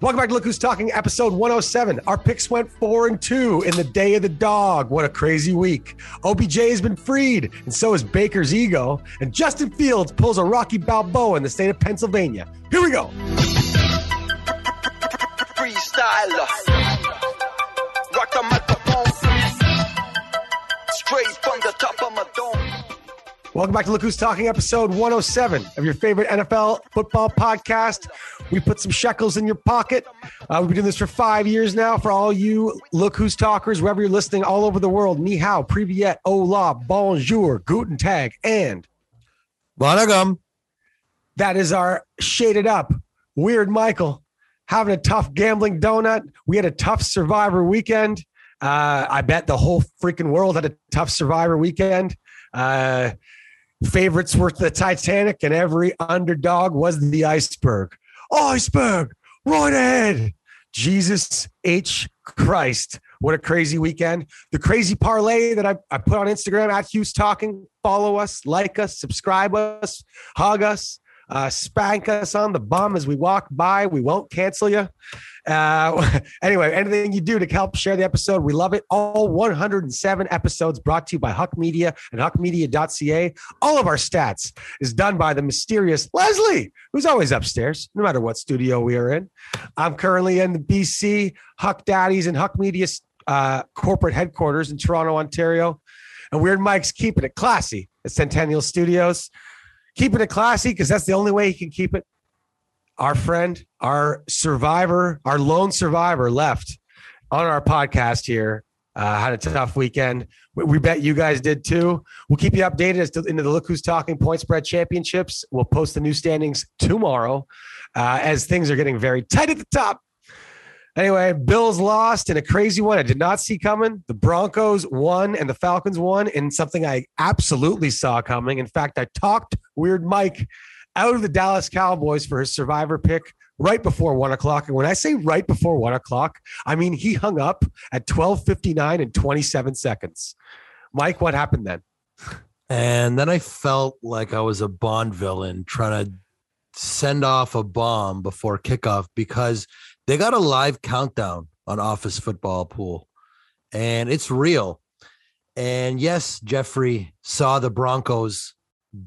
Welcome back to Look Who's Talking, episode 107. Our picks went four and two in the day of the dog. What a crazy week. OBJ has been freed, and so is Baker's ego. And Justin Fields pulls a Rocky Balboa in the state of Pennsylvania. Here we go. Freestyler. Welcome back to Look Who's Talking, episode 107 of your favorite NFL football podcast. We put some shekels in your pocket. Uh, we've been doing this for five years now. For all you Look Who's Talkers, wherever you're listening all over the world, ni hao, privyet, hola, bonjour, guten tag, and Bonagum. that is our shaded up weird Michael having a tough gambling donut. We had a tough Survivor weekend. Uh, I bet the whole freaking world had a tough Survivor weekend. Uh, favorites were the Titanic, and every underdog was the iceberg. Iceberg, right ahead. Jesus H. Christ. What a crazy weekend. The crazy parlay that I, I put on Instagram at Hughes Talking. Follow us, like us, subscribe us, hug us, uh, spank us on the bum as we walk by. We won't cancel you. Uh, anyway, anything you do to help share the episode, we love it. All 107 episodes brought to you by Huck Media and huckmedia.ca. All of our stats is done by the mysterious Leslie, who's always upstairs, no matter what studio we are in. I'm currently in the BC Huck Daddies and Huck Media uh, corporate headquarters in Toronto, Ontario. And Weird Mike's keeping it classy at Centennial Studios. Keeping it classy because that's the only way he can keep it our friend, our survivor, our lone survivor left on our podcast here. Uh, had a tough weekend. We, we bet you guys did too. We'll keep you updated as to into the Look Who's Talking Point Spread Championships. We'll post the new standings tomorrow uh, as things are getting very tight at the top. Anyway, Bills lost in a crazy one. I did not see coming. The Broncos won and the Falcons won in something I absolutely saw coming. In fact, I talked Weird Mike out of the Dallas Cowboys for his survivor pick right before one o'clock. And when I say right before one o'clock, I mean he hung up at 1259 and 27 seconds. Mike, what happened then? And then I felt like I was a Bond villain trying to send off a bomb before kickoff because they got a live countdown on Office Football Pool and it's real. And yes, Jeffrey saw the Broncos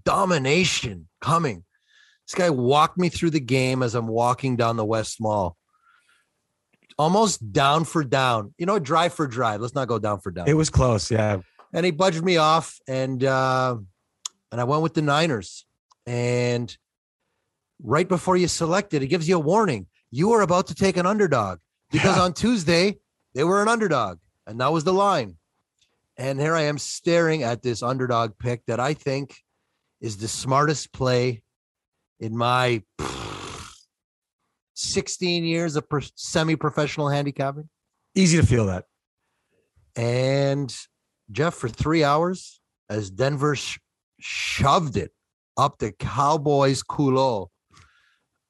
domination coming. This guy walked me through the game as I'm walking down the West Mall. Almost down for down. You know, drive for drive. Let's not go down for down. It was close. Yeah. and he budged me off and uh and I went with the Niners. And right before you select it, it gives you a warning. You are about to take an underdog because Yeah. on Tuesday they were an underdog and that was the line. And here I am staring at this underdog pick that I think is the smartest play in my 16 years of semi-professional handicapping. Easy to feel that. And Jeff, for three hours, as Denver sh- shoved it up the Cowboys' culo,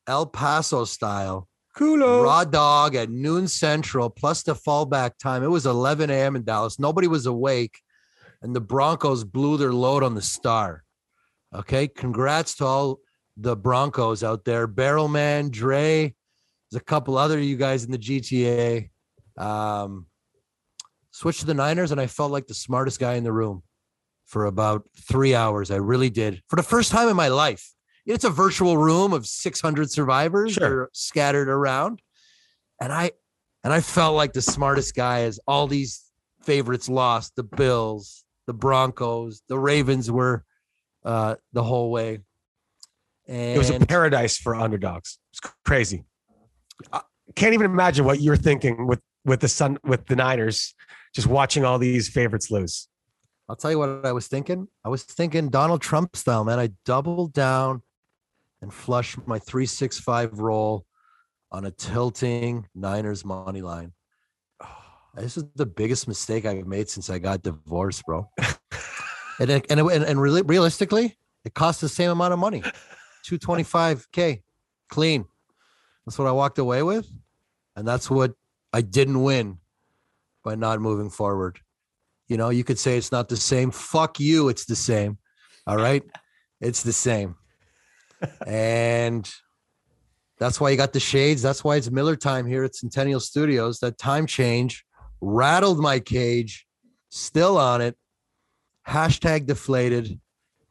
El Paso style, Cool. raw dog at noon central, plus the fallback time. It was 11 a.m. in Dallas. Nobody was awake, and the Broncos blew their load on the star. Okay, congrats to all the Broncos out there. Barrelman, Dre, there's a couple other you guys in the GTA. Um, switched to the Niners, and I felt like the smartest guy in the room for about three hours. I really did. For the first time in my life. It's a virtual room of 600 survivors Sure. scattered around. And I and I felt like the smartest guy as all these favorites lost. The Bills, the Broncos, the Ravens were uh the whole way. And It was a paradise for underdogs. It's crazy. I can't even imagine what you're thinking with with the sun with the Niners, just watching all these favorites lose. I'll tell you what I was thinking. I was thinking Donald Trump style, man. I doubled down and flush my 365 roll on a tilting Niners money line. This is the biggest mistake I've made since I got divorced, bro. and it, and, it, and and really, realistically, it cost the same amount of money, 225k clean. That's what I walked away with, and that's what I didn't win by not moving forward. You know, you could say it's not the same. Fuck you, it's the same. All right, it's the same. And That's why you got the shades. That's why it's Miller time here at Centennial Studios. That time change rattled my cage. Still on it. Hashtag deflated.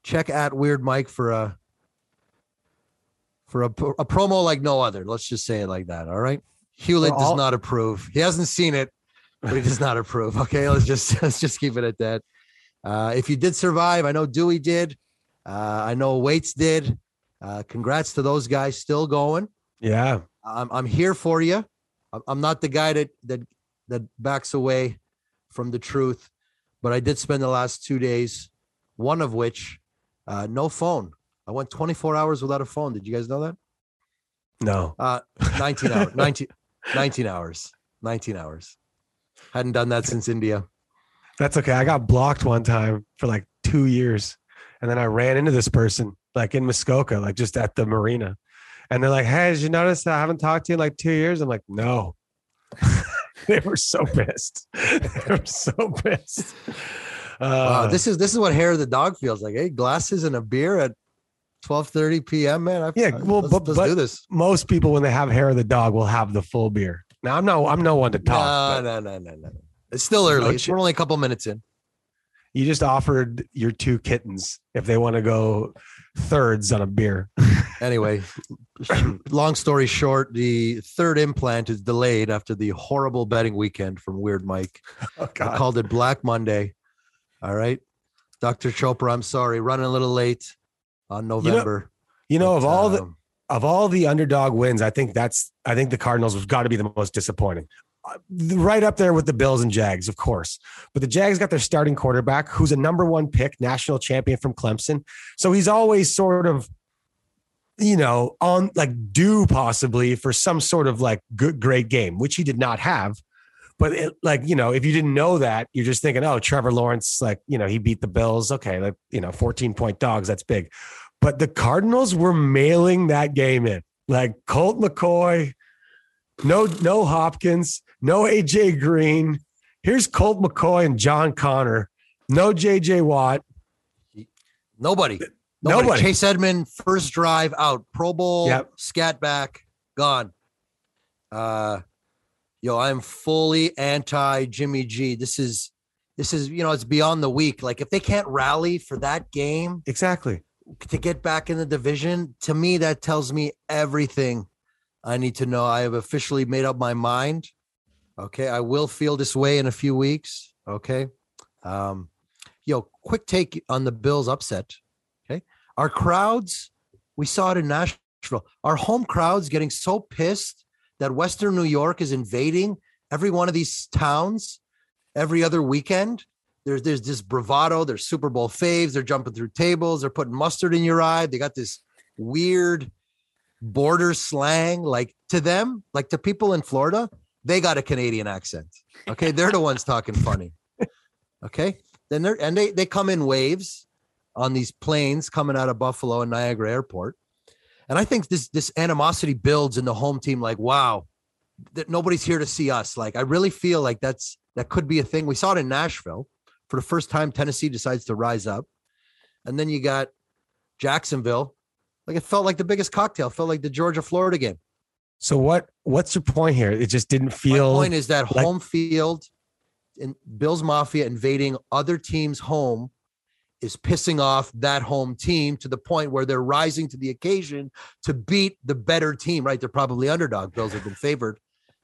Check at Weird Mike for a for a, a promo like no other. Let's just say it like that. All right. Hewlett all- does not approve. He hasn't seen it, but he does not approve. Okay, let's just let's just keep it at that. Uh, if you did survive, I know Dewey did. Uh, I know Waits did. Uh, congrats to those guys still going. Yeah. I'm I'm here for you. I'm, not the guy that that that backs away from the truth, but I did spend the last two days, one of which, uh, no phone. I went 24 hours without a phone. Did you guys know that? No. Uh, 19 hours. 19, 19 hours. 19 hours. Hadn't done that since India. That's okay. I got blocked one time for like two years. And then I ran into this person like in Muskoka, like just at the marina. And they're like, Hey, did you notice that I haven't talked to you in like two years? I'm like, No. they were so pissed. they were so pissed. Wow, Uh, this is this is what hair of the dog feels like. Hey, glasses and a beer at 12:30 p.m. Man, I, Yeah, I- well, let's, but- let's but- do this. most people, when they have hair of the dog, will have the full beer. Now, I'm no, I'm no one to talk. but no, no, no, no. It's still early. No It's- We're only a couple minutes in. You just offered your two kittens if they want to go thirds on a beer. Anyway, long story short, the third implant is delayed after the horrible betting weekend from Weird Mike. Oh, I called it Black Monday. All right. Dr. Chopra, I'm sorry, running a little late on November. You know, of But, all the um, of all the underdog wins, I think that's I think the Cardinals have got to be the most disappointing. Right up there with the Bills and Jags, of course. But the Jags got their starting quarterback, who's a number one pick, national champion from Clemson. So he's always sort of, you know, on like due possibly for some sort of like good, great game, which he did not have. But it, like, you know, if you didn't know that, you're just thinking, oh, Trevor Lawrence, like, you know, he beat the Bills. Okay, like, you know, 14 point dogs, that's big. But the Cardinals were mailing that game in. Like Colt McCoy, no, no Hopkins, no AJ Green. Here's Colt McCoy and John Connor. No JJ Watt. nobody, nobody. Nobody. Chase Edmond, first drive out, Pro Bowl, Yep. scat back, gone. Uh, yo, I'm fully anti Jimmy G. This is, this is, you know, it's beyond the week. Like if they can't rally for that game, Exactly. to get back in the division, to me, that tells me everything I need to know. I have officially made up my mind. Okay. I will feel this way in a few weeks. Okay. Um, yo, quick take on the Bills upset. Okay. Our crowds, we saw it in Nashville. Our home crowds getting so pissed that Western New York is invading every one of these towns every other weekend. There's there's this bravado. There's Super Bowl faves. They're jumping through tables. They're putting mustard in your eye. They got this weird border slang. Like to them, like to people in Florida, they got a Canadian accent. Okay, they're the ones talking funny. Okay, then they're and they they come in waves on these planes coming out of Buffalo and Niagara Airport. And I think this this animosity builds in the home team. Like, wow, that nobody's here to see us. Like, I really feel like that's that could be a thing. We saw it in Nashville for the first time. Tennessee decides to rise up, and then you got Jacksonville. Like it felt like the biggest cocktail. Felt like the Georgia Florida game. So what what's your point here? It just didn't feel. My point is that like- home field and Bills Mafia invading other teams' home is pissing off that home team to the point where they're rising to the occasion to beat the better team. Right? They're probably underdog. Bills have been favored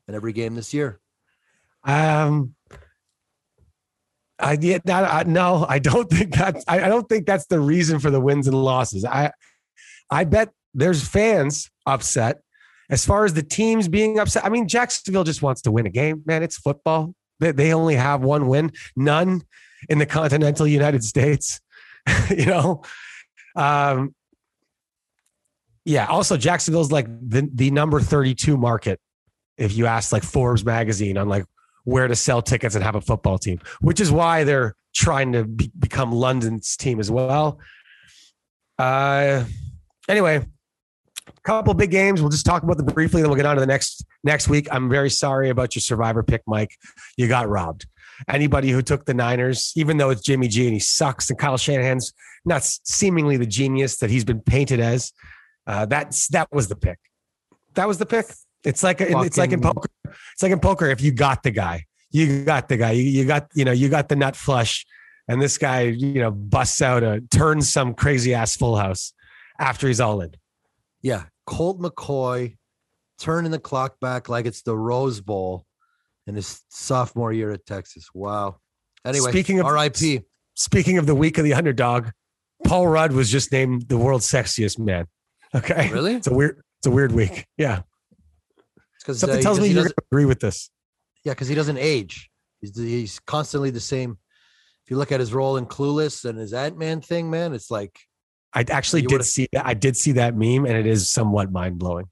in every game this year. Um, I yeah, that, I, no, I don't think that's. I, I don't think that's the reason for the wins and losses. I, I bet there's fans upset. As far as the teams being upset, I mean, Jacksonville just wants to win a game. Man, it's football. They, they only have one win, none in the continental United States. you know, um, yeah. Also, Jacksonville's like the the number thirty two market. If you ask like Forbes magazine on like where to sell tickets and have a football team, which is why they're trying to be, become London's team as well. Uh, anyway, couple big games. We'll just talk about them briefly, then we'll get on to the next next week. I'm very sorry about your survivor pick, Mike. You got robbed. Anybody who took the Niners, even though it's Jimmy G and he sucks, and Kyle Shanahan's not seemingly the genius that he's been painted as, uh, that's that was the pick. That was the pick. It's like a, it's like in poker. It's like in poker. If you got the guy, you got the guy. You, you got you know you got the nut flush, and this guy you know busts out a turns some crazy ass full house after he's all in. Yeah, Colt McCoy turning the clock back like it's the Rose Bowl in his sophomore year at Texas. Wow. Anyway, Speaking of- RIP. Speaking of the week of the underdog, Paul Rudd was just named the world's sexiest man. Okay, Really? it's a weird it's a weird week. Yeah, Because something uh, tells me to agree with this. yeah, because he doesn't age. He's he's constantly the same. If you look at his role in Clueless and his Ant Man thing, man, it's like I actually You did see that. I did see that meme, and it is somewhat mind blowing.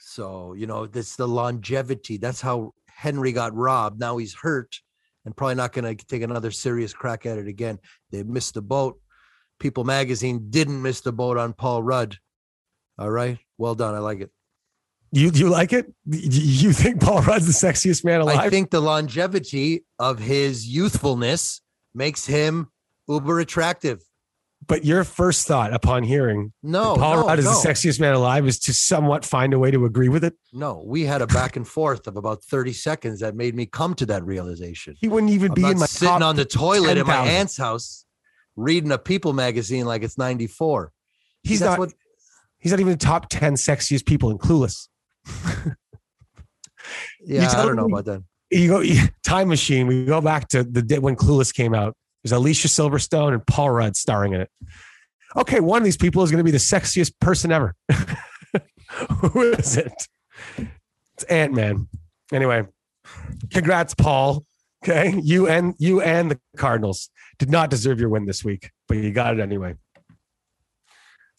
so you know that's the longevity. That's how Henry got robbed. Now he's hurt and probably not going to take another serious crack at it again. They missed the boat. People Magazine didn't miss the boat on Paul Rudd. All right, well done. I like it. You you like it? You think Paul Rudd's the sexiest man alive? I think the longevity of his youthfulness makes him uber attractive. But your first thought upon hearing No, Paul no, Rudd is no, the sexiest man alive is to somewhat find a way to agree with it. no. We had a back and forth of about 30 seconds that made me come to that realization. He wouldn't even I'm be in my sitting on the toilet at my aunt's house reading a People magazine like it's 94. He's not. what- he's not even the top ten sexiest people in Clueless. Yeah, I don't know about that. You go time machine. We go back to the day when Clueless came out. There's Alicia Silverstone and Paul Rudd starring in it. Okay, one of these people is going to be the sexiest person ever. Who is it? It's Ant Man. Anyway, congrats, Paul. Okay, you and you and the Cardinals did not deserve your win this week, but you got it anyway.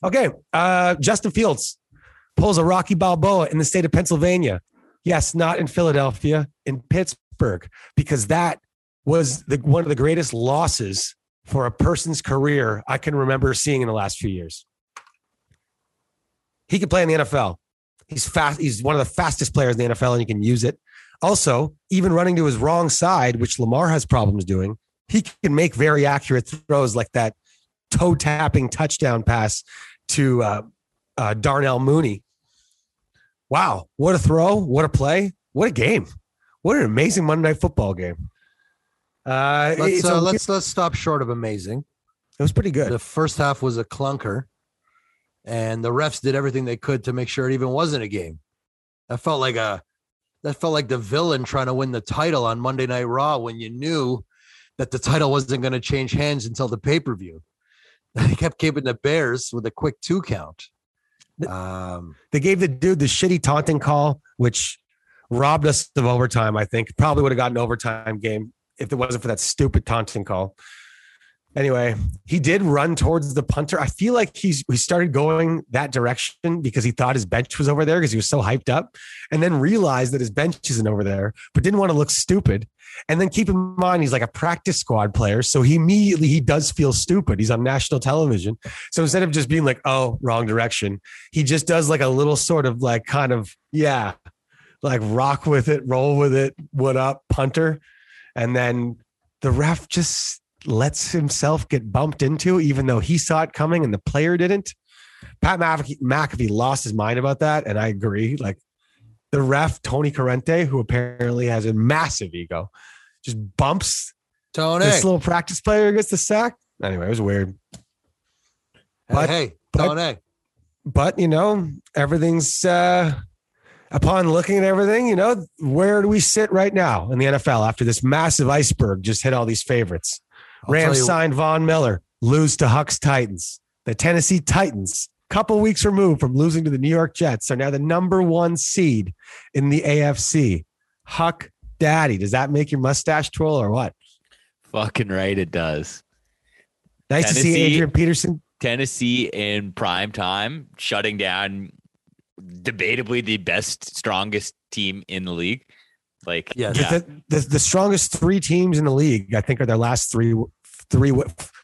Okay, uh, Justin Fields pulls a Rocky Balboa in the state of Pennsylvania. Yes, not in Philadelphia, in Pittsburgh, because that was the, one of the greatest losses for a person's career I can remember seeing in the last few years. He can play in the NFL. He's fast. He's one of the fastest players in the NFL, and he can use it. Also, even running to his wrong side, which Lamar has problems doing, he can make very accurate throws like that toe tapping touchdown pass to uh, uh, Darnell Mooney. Wow, what a throw! What a play! What a game! What an amazing Monday Night Football game! Uh, Let's uh, a- let's let's stop short of amazing. it was pretty good. The first half was a clunker, and the refs did everything they could to make sure it even wasn't a game. That felt like a that felt like the villain trying to win the title on Monday Night Raw when you knew that the title wasn't going to change hands until the pay per view. They kept keeping the Bears with a quick two count. Um, They gave the dude the shitty taunting call, which robbed us of overtime. I think probably would have gotten overtime game if it wasn't for that stupid taunting call. Anyway, he did run towards the punter. I feel like he's he started going that direction because he thought his bench was over there because he was so hyped up, and then realized that his bench isn't over there, but didn't want to look stupid. And then keep in mind he's like a practice squad player, so he immediately he does feel stupid. He's on national television, so instead of just being like, "Oh, wrong direction," he just does like a little sort of like kind of yeah, like rock with it, roll with it, what up, punter, and then the ref just lets himself get bumped into, even though he saw it coming and the player didn't. Pat McAfee, McAfee lost his mind about that, and I agree. Like the ref Tony Corrente, who apparently has a massive ego, just bumps Tony, this little practice player gets the sack. Anyway, it was weird. but- hey, but- Tony. but you know everything's uh upon looking at everything you know where do we sit right now in the nfl after this massive iceberg just hit all these favorites? I'll rams signed von miller lose to huck's titans. The tennessee titans couple weeks removed from losing to the new york jets are now the number one seed in the afc huck daddy does that make your mustache twirl or what? Fucking right, it does. nice to see adrian peterson. Tennessee in prime time, shutting down debatably the best, strongest team in the league. Like, Yes. yeah, the, the, the strongest three teams in the league, I think, are their last three, three,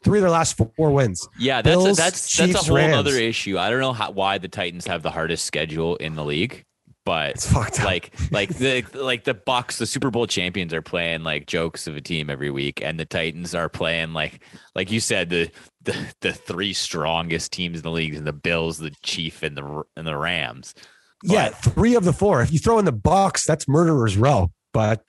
three of their last four wins. yeah, that's a, that's Chiefs, that's a whole Rams. other issue. I don't know how, why the Titans have the hardest schedule in the league, but It's fucked up. like like the like the Bucks, the Super Bowl champions are playing like jokes of a team every week, and the Titans are playing like like you said the the the three strongest teams in the league, and the Bills, the Chief, and the and the Rams. Yeah, three of the four. If you throw in the Bucks, that's murderer's row. But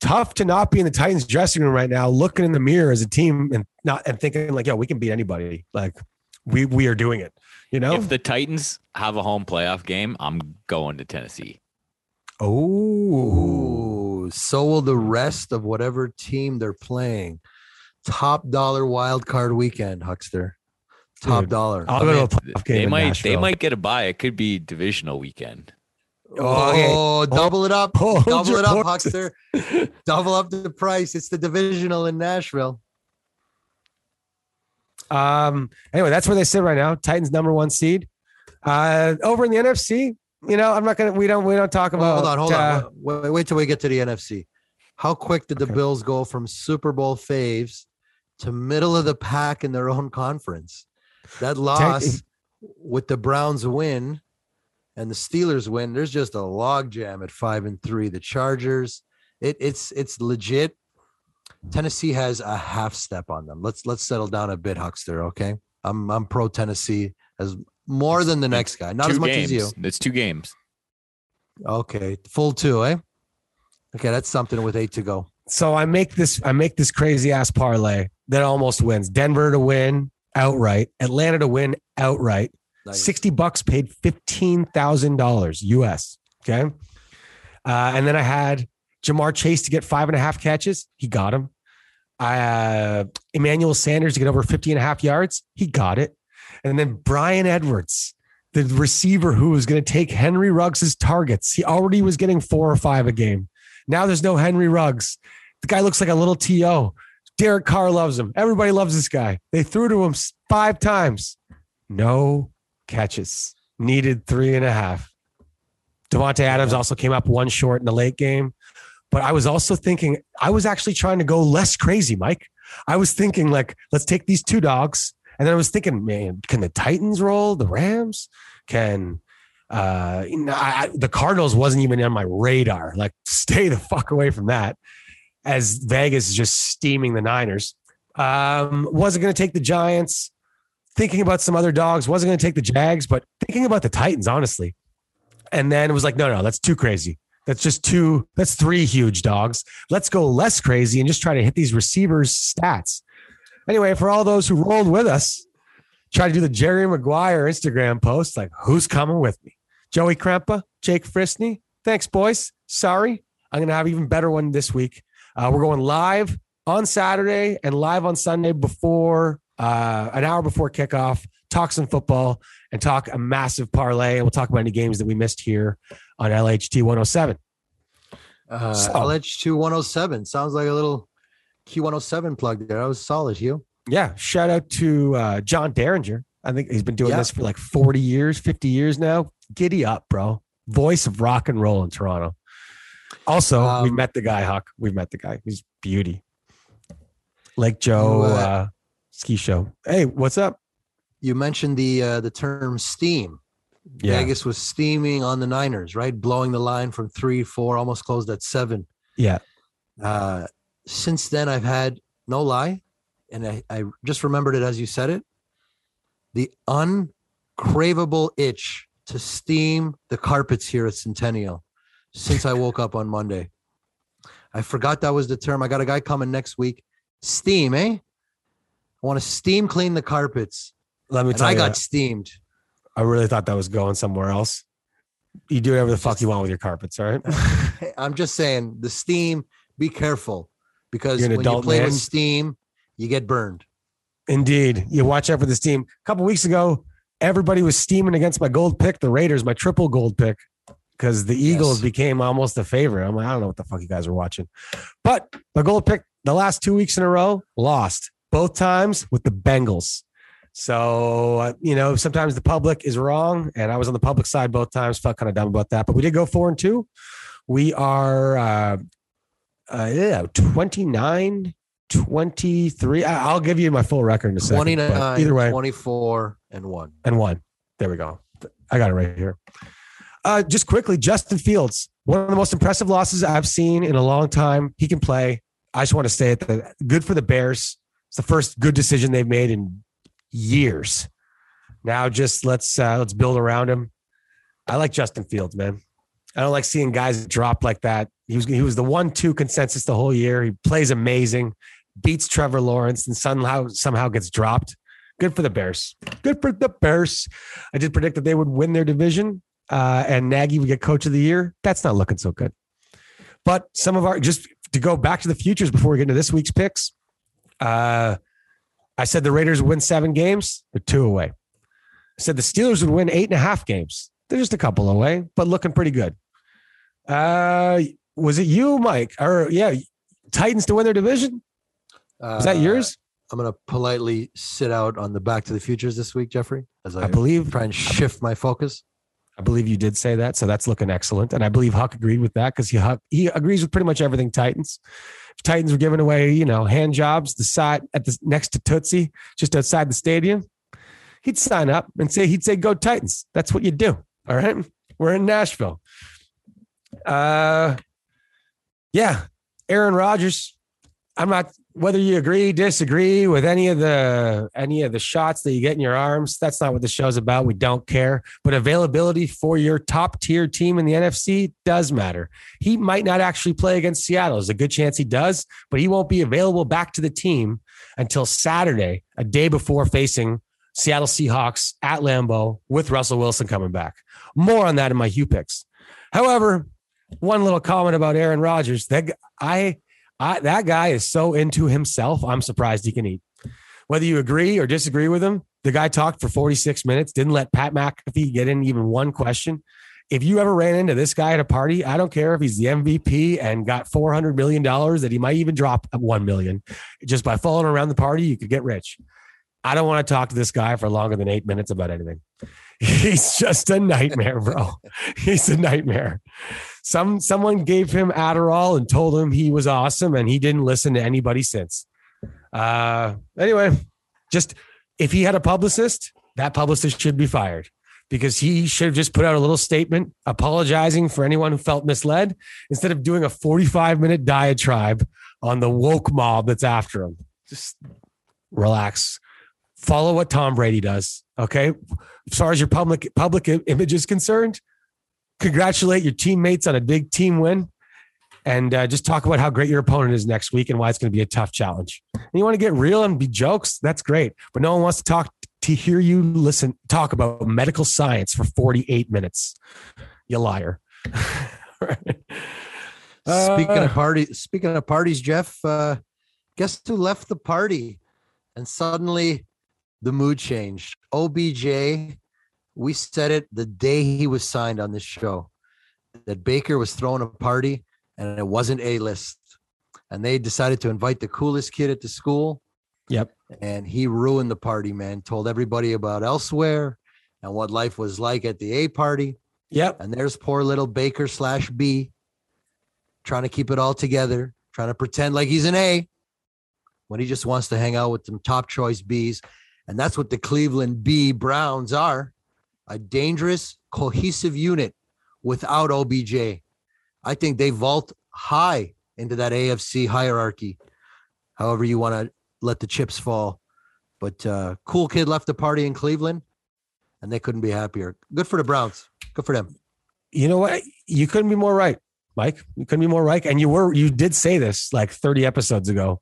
tough to not be in the Titans dressing room right now, looking in the mirror as a team and not and thinking like, yo, we can beat anybody. Like we we are doing it. You know? If the Titans have a home playoff game, I'm going to Tennessee. oh, so will the rest of whatever team they're playing. Top dollar wild card weekend, Huckster. Top Dude, dollar. I'll go to a playoff game. They in might they might get a buy. It could be divisional weekend. Oh, oh Okay. double it up. Hold double it up, horses. Huckster. double up the price. It's the divisional in Nashville. Um. Anyway, that's where they sit right now. Titans number one seed. Uh, over in the NFC, you know, I'm not gonna. We don't. We don't talk about. hold on, hold uh, on. Wait, wait, wait till we get to the NFC. How quick did the Okay. Bills go from Super Bowl faves to middle of the pack in their own conference? That loss with the Browns win and the Steelers win, there's just a logjam at five and three. The Chargers, it, it's it's legit. Tennessee has a half step on them. Let's let's settle down a bit, Huckster. Okay, I'm I'm pro Tennessee as more than the next guy, not two as much games. as you. It's two games. Okay, full two, eh? Okay, that's something with eight to go. So I make this. I make this crazy ass parlay that almost wins. Denver to win outright. Atlanta to win outright. Nice. 60 bucks paid $15,000 US. Okay. Uh, and then I had Ja'Marr Chase to get five and a half catches. He got him. Uh, Emmanuel Sanders to get over 50 and a half yards. He got it. And then Bryan Edwards, the receiver who was going to take Henry Ruggs' targets. He already was getting four or five a game. Now there's no Henry Ruggs. The guy looks like a little TO. Derek Carr loves him. Everybody loves this guy. They threw to him five times. No catches. Needed three and a half. Davante Adams also came up one short in the late game. But I was also thinking, I was actually trying to go less crazy, Mike. I was thinking, like, let's take these two dogs. And then I was thinking, man, can the Titans roll? The Rams? Can uh I, the Cardinals wasn't even on my radar. Like, stay the fuck away from that. As Vegas is just steaming the Niners. Um, wasn't going to take the Giants. Thinking about some other dogs. Wasn't going to take the Jags, but thinking about the Titans, honestly. And then it was like, no, no, that's too crazy. That's just two. That's three huge dogs. Let's go less crazy and just try to hit these receivers' stats. Anyway, for all those who rolled with us, try to do the Jerry Maguire Instagram post like, who's coming with me? Joey Krempa, Jake Frisney. Thanks, boys. Sorry. I'm going to have even better one this week. Uh, we're going live on Saturday and live on Sunday before uh, an hour before kickoff. Talk some football and talk a massive parlay. And we'll talk about any games that we missed here on LHT 107. Uh, So- LH2 107 sounds like a little Q107 plug there. That was solid, Hugh. Yeah. Shout out to uh, John Derringer. I think he's been doing Yeah. this for like 40 years, 50 years now. Giddy up, bro. Voice of rock and roll in Toronto. Also, we've Um, met the guy, Huck. We've met the guy. He's beauty. Lake Joe uh, uh, ski show. Hey, what's up? You mentioned the uh, the term steam. Yeah. Vegas was steaming on the Niners, right? Blowing the line from three, four, almost closed at seven. Yeah. Uh, since then, I've had no lie, and I, I just remembered it as you said it. The uncraveable itch to steam the carpets here at Centennial since I woke up on Monday. I forgot that was the term. I got a guy coming next week. Steam, eh? I want to steam clean the carpets. Let me And tell I you, got steamed. I really thought that was going somewhere else. You do whatever the fuck you want with your carpets, all right? I'm just saying the steam, be careful because when you play man. with steam, you get burned. Indeed. You watch out for this team. A couple weeks ago, everybody was steaming against my gold pick, the Raiders, my triple gold pick, because the Eagles Yes. became almost a favorite. I'm like, I don't know what the fuck you guys are watching. But my gold pick the last two weeks in a row, lost both times with the Bengals. So, uh, you know, sometimes the public is wrong. And I was on the public side both times. Felt kind of dumb about that. But we did go four and two. We are, uh, uh, yeah, 29, 23. I- I'll give you my full record in a second. 29, Either way, 24, and one. and one. There we go. I got it right here. Uh, just quickly, Justin Fields, one of the most impressive losses I've seen in a long time. He can play. I just want to say it. Good for the Bears. It's the first good decision they've made in years. Now, just let's uh, let's build around him. I like Justin Fields, man. I don't like seeing guys drop like that. He was he was the one two consensus the whole year. He plays amazing, beats Trevor Lawrence, and somehow somehow gets dropped. Good for the Bears. Good for the Bears. I did predict that they would win their division, uh, and Nagy would get Coach of the Year. That's not looking so good. But some of our just to go back to the futures before we get into this week's picks. Uh, I said the Raiders would win seven games. They're two away. I said the Steelers would win eight and a half games. They're just a couple away, but looking pretty good. Uh, was it you, Mike? Or yeah, Titans to win their division? Is that Uh, yours? I'm gonna politely sit out on the Back to the Futures this week, Jeffrey, as I, I believe try and shift my focus. I believe you did say that, so that's looking excellent. And I believe Huck agreed with that because he Huck, he agrees with pretty much everything Titans. Titans were giving away, you know, hand jobs the side at the next to Tootsie, just outside the stadium. He'd sign up and say he'd say go Titans. That's what you do. All right, we're in Nashville. Uh, yeah, Aaron Rodgers. I'm not whether you agree, disagree with any of the any of the shots that you get in your arms. That's not what the show's about. We don't care. But availability for your top tier team in the NFC does matter. He might not actually play against Seattle. There's a good chance he does, but he won't be available back to the team until Saturday, a day before facing Seattle Seahawks at Lambeau with Russell Wilson coming back. More on that in my Hugh picks. However, one little comment about Aaron Rodgers. That I, I that guy is so into himself. I'm surprised he can eat. Whether you agree or disagree with him, the guy talked for 46 minutes, didn't let Pat McAfee get in even one question. If you ever ran into this guy at a party, I don't care if he's the MVP and got 400 million dollars that he might even drop at 1 million. Just by following around the party, you could get rich. I don't want to talk to this guy for longer than 8 minutes about anything. He's just a nightmare, bro. He's a nightmare. Some someone gave him Adderall and told him he was awesome, and he didn't listen to anybody since. Uh, anyway, just if he had a publicist, that publicist should be fired because he should have just put out a little statement apologizing for anyone who felt misled instead of doing a 45 minute diatribe on the woke mob that's after him. Just relax. Follow what Tom Brady does. Okay. As far as your public public image is concerned, congratulate your teammates on a big team win and uh, just talk about how great your opponent is next week and why it's going to be a tough challenge. And you want to get real and be jokes, that's great. But no one wants to talk to hear you listen talk about medical science for 48 minutes. You liar. speaking Uh, of party, speaking of parties, Jeff, uh, guess who left the party? And suddenly the mood changed. OBJ, we said it the day he was signed on this show that Baker was throwing a party and it wasn't A list. And they decided to invite the coolest kid at the school. Yep. And he ruined the party, man. Told everybody about elsewhere and what life was like at the A party. Yep. And there's poor little Baker slash B trying to keep it all together, trying to pretend like he's an A when he just wants to hang out with some top choice Bs. And that's what the Cleveland B Browns are a dangerous, cohesive unit without OBJ. I think they vault high into that AFC hierarchy, however you want to let the chips fall. But uh, cool kid left the party in Cleveland and they couldn't be happier. Good for the Browns. Good for them. You know what? You couldn't be more right, Mike. You couldn't be more right. And you were, you did say this like 30 episodes ago,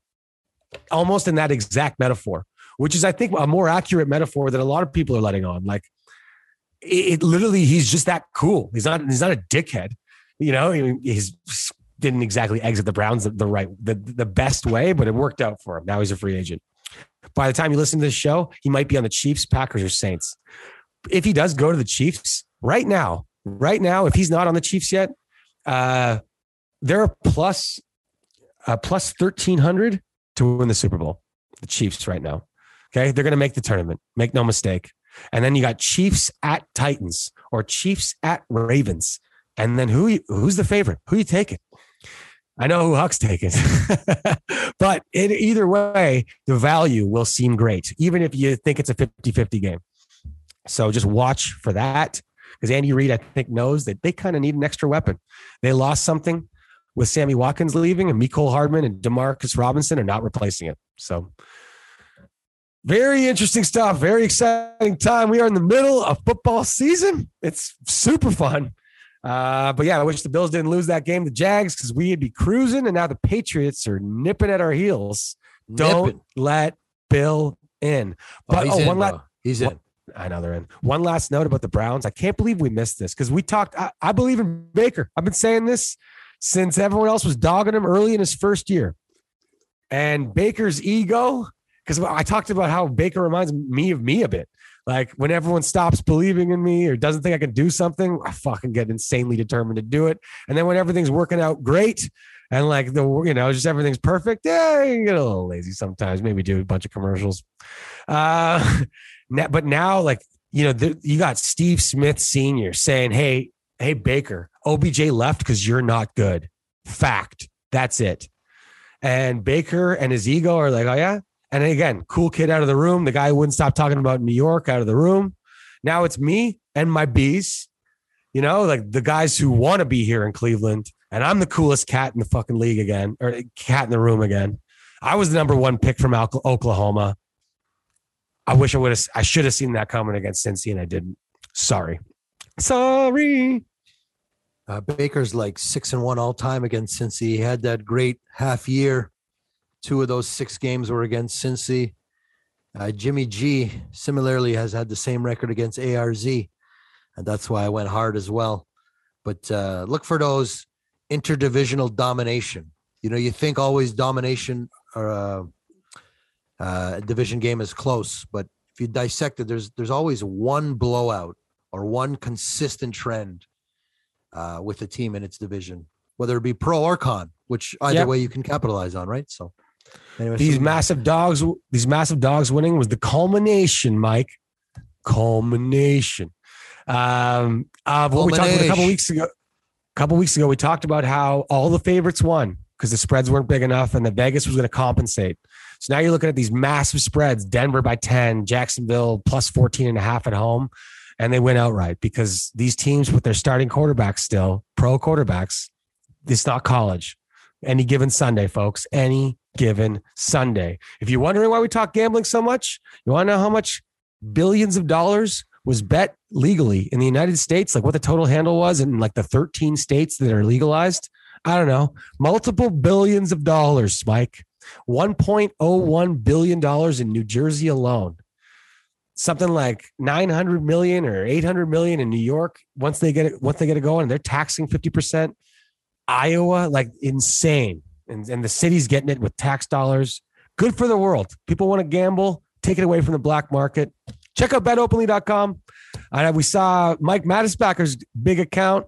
almost in that exact metaphor, which is, I think, a more accurate metaphor that a lot of people are letting on. Like, it, it literally, he's just that cool. He's not, he's not a dickhead. You know, he, he's didn't exactly exit the Browns the, the right, the, the best way, but it worked out for him. Now he's a free agent. By the time you listen to this show, he might be on the Chiefs, Packers, or Saints. If he does go to the Chiefs right now, right now, if he's not on the Chiefs yet, uh, they're plus uh, plus thirteen hundred to win the Super Bowl. The Chiefs right now. Okay, they're going to make the tournament. Make no mistake. And then you got Chiefs at Titans or Chiefs at Ravens. And then who who's the favorite? Who you taking? I know who Huck's taking, but in either way, the value will seem great, even if you think it's a 50 50 game. So just watch for that because Andy Reid, I think, knows that they kind of need an extra weapon. They lost something with Sammy Watkins leaving, and Mecole Hardman and Demarcus Robinson are not replacing it. So Very interesting stuff. Very exciting time. We are in the middle of football season. It's super fun. Uh, but yeah, I wish the Bills didn't lose that game, the Jags, because we'd be cruising, and now the Patriots are nipping at our heels. Don't let Bill in. But he's oh, in, one last, he's in. I know they're in. One last note about the Browns. I can't believe we missed this because we talked. I, I believe in Baker. I've been saying this since everyone else was dogging him early in his first year. And Baker's ego, because I talked about how Baker reminds me of me a bit. Like when everyone stops believing in me or doesn't think I can do something, I fucking get insanely determined to do it. And then when everything's working out great and like the you know just everything's perfect, yeah, you get a little lazy sometimes. Maybe do a bunch of commercials. Uh, but now like you know the, you got Steve Smith Senior saying, "Hey, hey Baker, OBJ left because you're not good. Fact. That's it." And Baker and his ego are like, "Oh yeah." And again, cool kid out of the room. The guy who wouldn't stop talking about New York out of the room. Now it's me and my bees. You know, like the guys who want to be here in Cleveland, and I'm the coolest cat in the fucking league again, or cat in the room again. I was the number one pick from Oklahoma. I wish I would have. I should have seen that coming against Cincy, and I didn't. Sorry, sorry. Uh, Baker's like six and one all time against Cincy. He had that great half year. Two of those six games were against Cincy. Uh, Jimmy G similarly has had the same record against ARZ, and that's why I went hard as well. But uh, look for those interdivisional domination. You know, you think always domination or uh, uh, division game is close, but if you dissect it, there's there's always one blowout or one consistent trend uh, with a team in its division, whether it be pro or con, which either Yep. way you can capitalize on, right? So, anyway, These so- massive dogs, these massive dogs winning was the culmination, Mike. Culmination. Um, of what we talked about a couple weeks ago. A couple weeks ago, we talked about how all the favorites won because the spreads weren't big enough and the Vegas was going to compensate. So now you're looking at these massive spreads Denver by 10, Jacksonville plus 14 and a half at home. And they win outright because these teams with their starting quarterbacks still, pro quarterbacks, it's not college. Any given Sunday, folks. Any given Sunday. If you're wondering why we talk gambling so much, you want to know how much billions of dollars was bet legally in the United States, like what the total handle was in like the 13 states that are legalized? I don't know. Multiple billions of dollars, Mike. $1.01 billion in New Jersey alone. Something like 900 million or 800 million in New York. Once they get it, once they get it going, they're taxing 50%. Iowa, like insane. And, and the city's getting it with tax dollars. Good for the world. People want to gamble, take it away from the black market. Check out betopenly.com. Uh, we saw Mike Mattisbacker's big account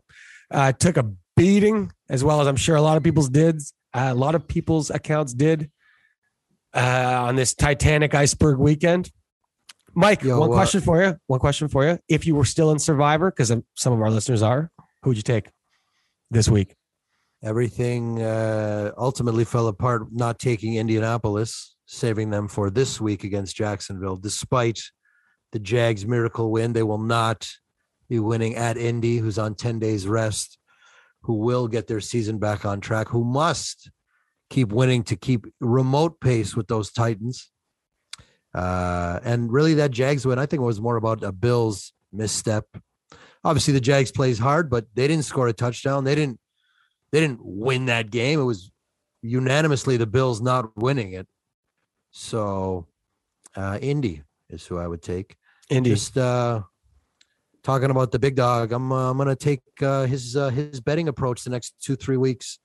uh, took a beating, as well as I'm sure a lot of people's did. Uh, a lot of people's accounts did uh, on this Titanic iceberg weekend. Mike, Yo, one uh, question for you. One question for you. If you were still in Survivor, because some of our listeners are, who would you take this week? Everything uh, ultimately fell apart, not taking Indianapolis, saving them for this week against Jacksonville. Despite the Jags' miracle win, they will not be winning at Indy, who's on 10 days rest, who will get their season back on track, who must keep winning to keep remote pace with those Titans. Uh, and really, that Jags win, I think, was more about a Bills misstep. Obviously, the Jags plays hard, but they didn't score a touchdown. They didn't they didn't win that game. It was unanimously the Bills not winning it. So, uh, Indy is who I would take. Indy. Just uh, talking about the big dog. I'm uh, I'm gonna take uh, his uh, his betting approach the next two three weeks.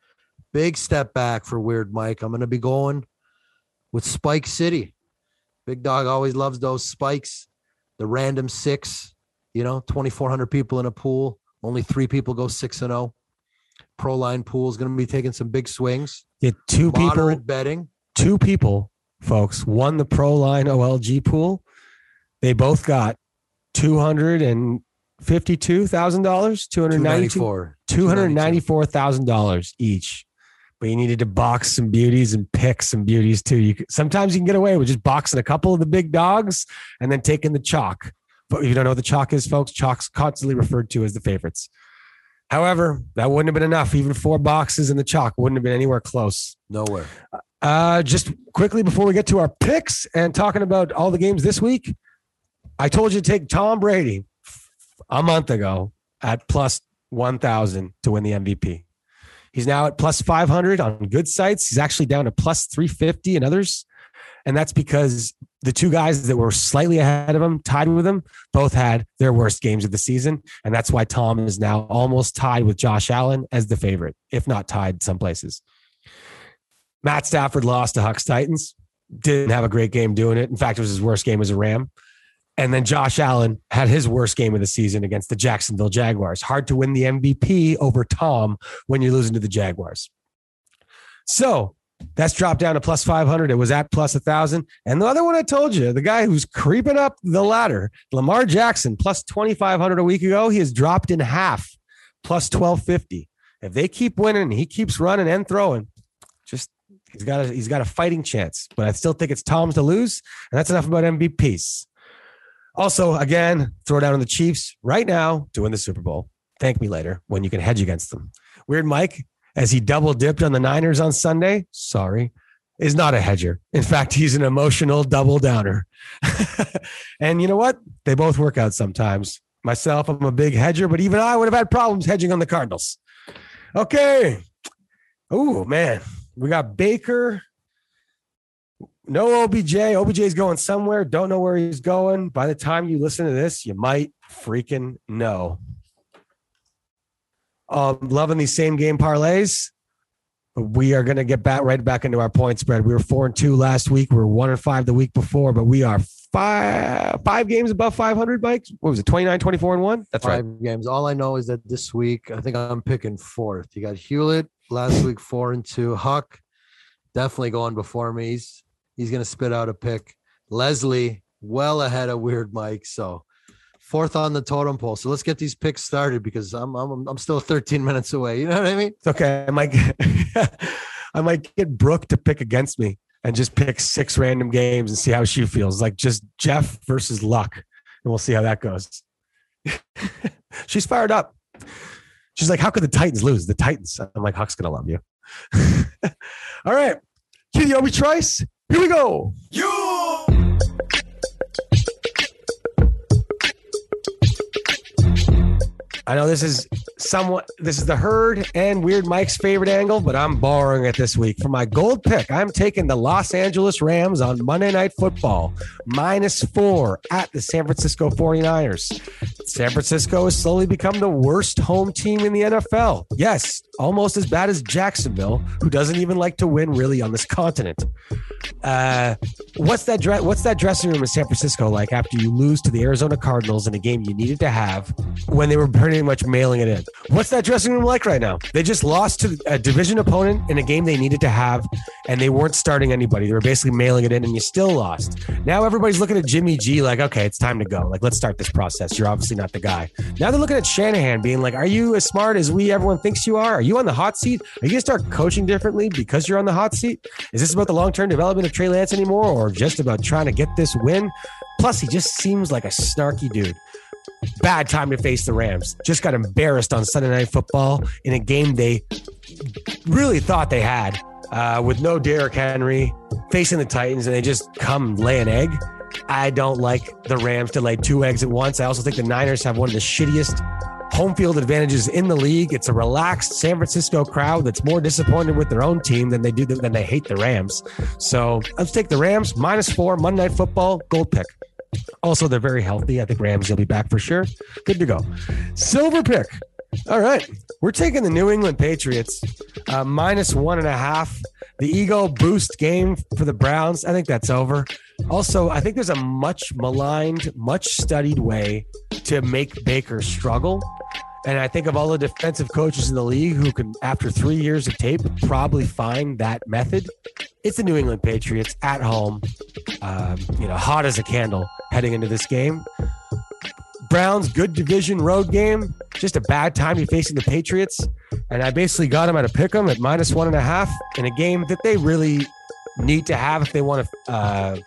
Big step back for Weird Mike. I'm gonna be going with Spike City. Big dog always loves those spikes. The random six. You know, 2,400 people in a pool. Only three people go six and zero. Pro line pool is going to be taking some big swings. Yeah, two people Moderate betting. two people, folks, won the Pro Line OLG pool. They both got two hundred and fifty-two thousand dollars, two hundred ninety-two, 294. two hundred ninety-four thousand dollars each. But you needed to box some beauties and pick some beauties too. You could, sometimes you can get away with just boxing a couple of the big dogs and then taking the chalk. But if you don't know what the chalk is, folks, chalk's constantly referred to as the favorites. However, that wouldn't have been enough. Even four boxes in the chalk wouldn't have been anywhere close. Nowhere. Uh, just quickly before we get to our picks and talking about all the games this week, I told you to take Tom Brady a month ago at plus 1,000 to win the MVP. He's now at plus 500 on good sites. He's actually down to plus 350 in others. And that's because the two guys that were slightly ahead of him, tied with him, both had their worst games of the season. And that's why Tom is now almost tied with Josh Allen as the favorite, if not tied some places. Matt Stafford lost to Hucks Titans. Didn't have a great game doing it. In fact, it was his worst game as a Ram. And then Josh Allen had his worst game of the season against the Jacksonville Jaguars. Hard to win the MVP over Tom when you're losing to the Jaguars. So that's dropped down to plus 500. It was at plus 1,000. And the other one I told you, the guy who's creeping up the ladder, Lamar Jackson, plus 2,500 a week ago, he has dropped in half, plus 1,250. If they keep winning, he keeps running and throwing. Just he's got a he's got a fighting chance. But I still think it's Tom's to lose. And that's enough about MVPs. Also, again, throw down on the Chiefs right now to win the Super Bowl. Thank me later when you can hedge against them. Weird Mike, as he double dipped on the Niners on Sunday, sorry, is not a hedger. In fact, he's an emotional double downer. and you know what? They both work out sometimes. Myself, I'm a big hedger, but even I would have had problems hedging on the Cardinals. Okay. Oh, man. We got Baker. No OBJ. OBJ is going somewhere. Don't know where he's going. By the time you listen to this, you might freaking know. Um, loving these same game parlays. We are going to get back right back into our point spread. We were four and two last week. We were one and five the week before, but we are five five games above 500 bikes. What was it? 29, 24 and one. That's Five right. games. All I know is that this week, I think I'm picking fourth. You got Hewlett last week, four and two. Huck definitely going before me. He's he's gonna spit out a pick. Leslie well ahead of Weird Mike. So fourth on the totem pole. So let's get these picks started because I'm I'm I'm still 13 minutes away. You know what I mean? It's okay. I might I might get Brooke to pick against me and just pick six random games and see how she feels. Like just Jeff versus Luck. And we'll see how that goes. She's fired up. She's like, How could the Titans lose? The Titans. I'm like, Huck's gonna love you. All right. Cue the Obi Trice. Here we go. I know this is somewhat this is the herd and weird Mike's favorite angle, but I'm borrowing it this week. For my gold pick, I'm taking the Los Angeles Rams on Monday Night Football, minus four at the San Francisco 49ers. San Francisco has slowly become the worst home team in the NFL. Yes, almost as bad as Jacksonville, who doesn't even like to win really on this continent. Uh, what's that dre- what's that dressing room in San Francisco like after you lose to the Arizona Cardinals in a game you needed to have when they were pretty much mailing it in? What's that dressing room like right now? They just lost to a division opponent in a game they needed to have, and they weren't starting anybody. They were basically mailing it in, and you still lost. Now everybody's looking at Jimmy G like, okay, it's time to go. Like, let's start this process. You're obviously not the guy. Now they're looking at Shanahan, being like, are you as smart as we everyone thinks you are? Are you on the hot seat? Are you gonna start coaching differently because you're on the hot seat? Is this about the long term development of Trey Lance anymore, or just about trying to get this win? Plus, he just seems like a snarky dude. Bad time to face the Rams. Just got embarrassed on Sunday Night Football in a game they really thought they had uh, with no Derrick Henry facing the Titans, and they just come lay an egg. I don't like the Rams to lay two eggs at once. I also think the Niners have one of the shittiest home field advantages in the league. It's a relaxed San Francisco crowd that's more disappointed with their own team than they do than they hate the Rams. So let's take the Rams minus four Monday Night Football gold pick. Also, they're very healthy. I think Rams will be back for sure. Good to go. Silver pick. All right. We're taking the New England Patriots uh, minus one and a half. The ego boost game for the Browns. I think that's over. Also, I think there's a much maligned, much studied way to make Baker struggle. And I think of all the defensive coaches in the league who can, after three years of tape, probably find that method. It's the New England Patriots at home, um, you know, hot as a candle heading into this game. Browns, good division road game. Just a bad time to be facing the Patriots. And I basically got them at a pick 'em at minus one and a half in a game that they really need to have if they want to uh,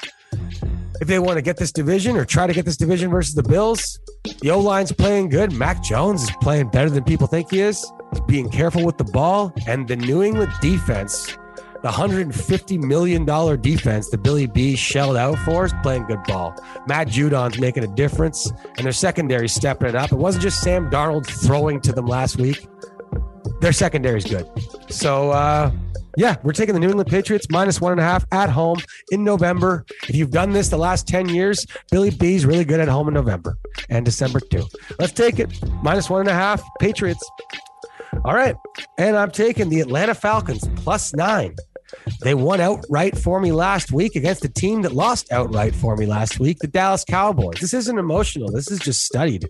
if they want to get this division or try to get this division versus the Bills. The O line's playing good. Mac Jones is playing better than people think he is. He's being careful with the ball, and the New England defense The $150 million defense that Billy B shelled out for is playing good ball. Matt Judon's making a difference, and their secondary stepping it up. It wasn't just Sam Darnold throwing to them last week. Their secondary is good. So, uh, yeah, we're taking the New England Patriots minus one and a half at home in November. If you've done this the last 10 years, Billy B's really good at home in November and December too. Let's take it. Minus one and a half, Patriots. All right. And I'm taking the Atlanta Falcons plus nine. They won outright for me last week against a team that lost outright for me last week, the Dallas Cowboys. This isn't emotional. This is just studied.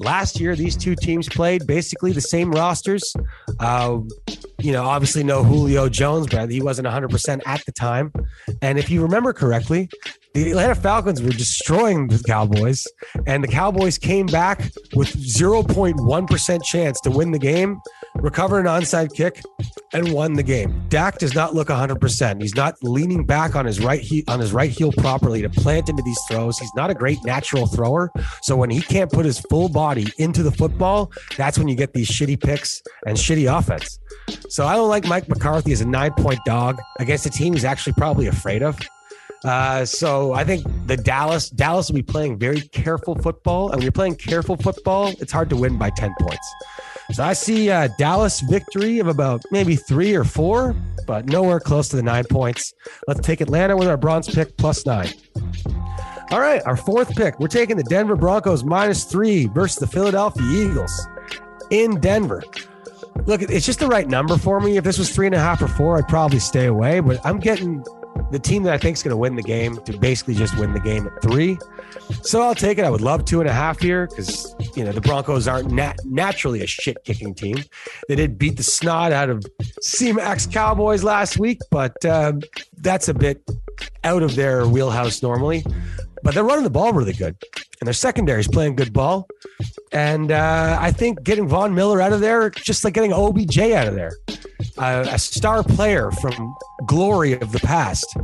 Last year, these two teams played basically the same rosters. Uh, you know, obviously no Julio Jones, but he wasn't 100% at the time. And if you remember correctly, the Atlanta Falcons were destroying the Cowboys, and the Cowboys came back with 0.1% chance to win the game, recover an onside kick, and won the game. Dak does not look 100%. He's not leaning back on his right he- on his right heel properly to plant into these throws. He's not a great natural thrower. So when he can't put his full body into the football, that's when you get these shitty picks and shitty offense. So I don't like Mike McCarthy as a nine point dog against a team he's actually probably afraid of. Uh, so I think the Dallas Dallas will be playing very careful football, and when you're playing careful football, it's hard to win by ten points. So I see a Dallas victory of about maybe three or four, but nowhere close to the nine points. Let's take Atlanta with our bronze pick plus nine. All right, our fourth pick. We're taking the Denver Broncos minus three versus the Philadelphia Eagles in Denver. Look, it's just the right number for me. If this was three and a half or four, I'd probably stay away. But I'm getting the team that I think is going to win the game to basically just win the game at three. So I'll take it. I would love two and a half here because you know the Broncos aren't nat- naturally a shit kicking team. They did beat the snot out of C-Max Cowboys last week, but uh, that's a bit out of their wheelhouse normally. But they're running the ball really good, and their secondary is playing good ball. And uh, I think getting Von Miller out of there, just like getting OBJ out of there, uh, a star player from glory of the past,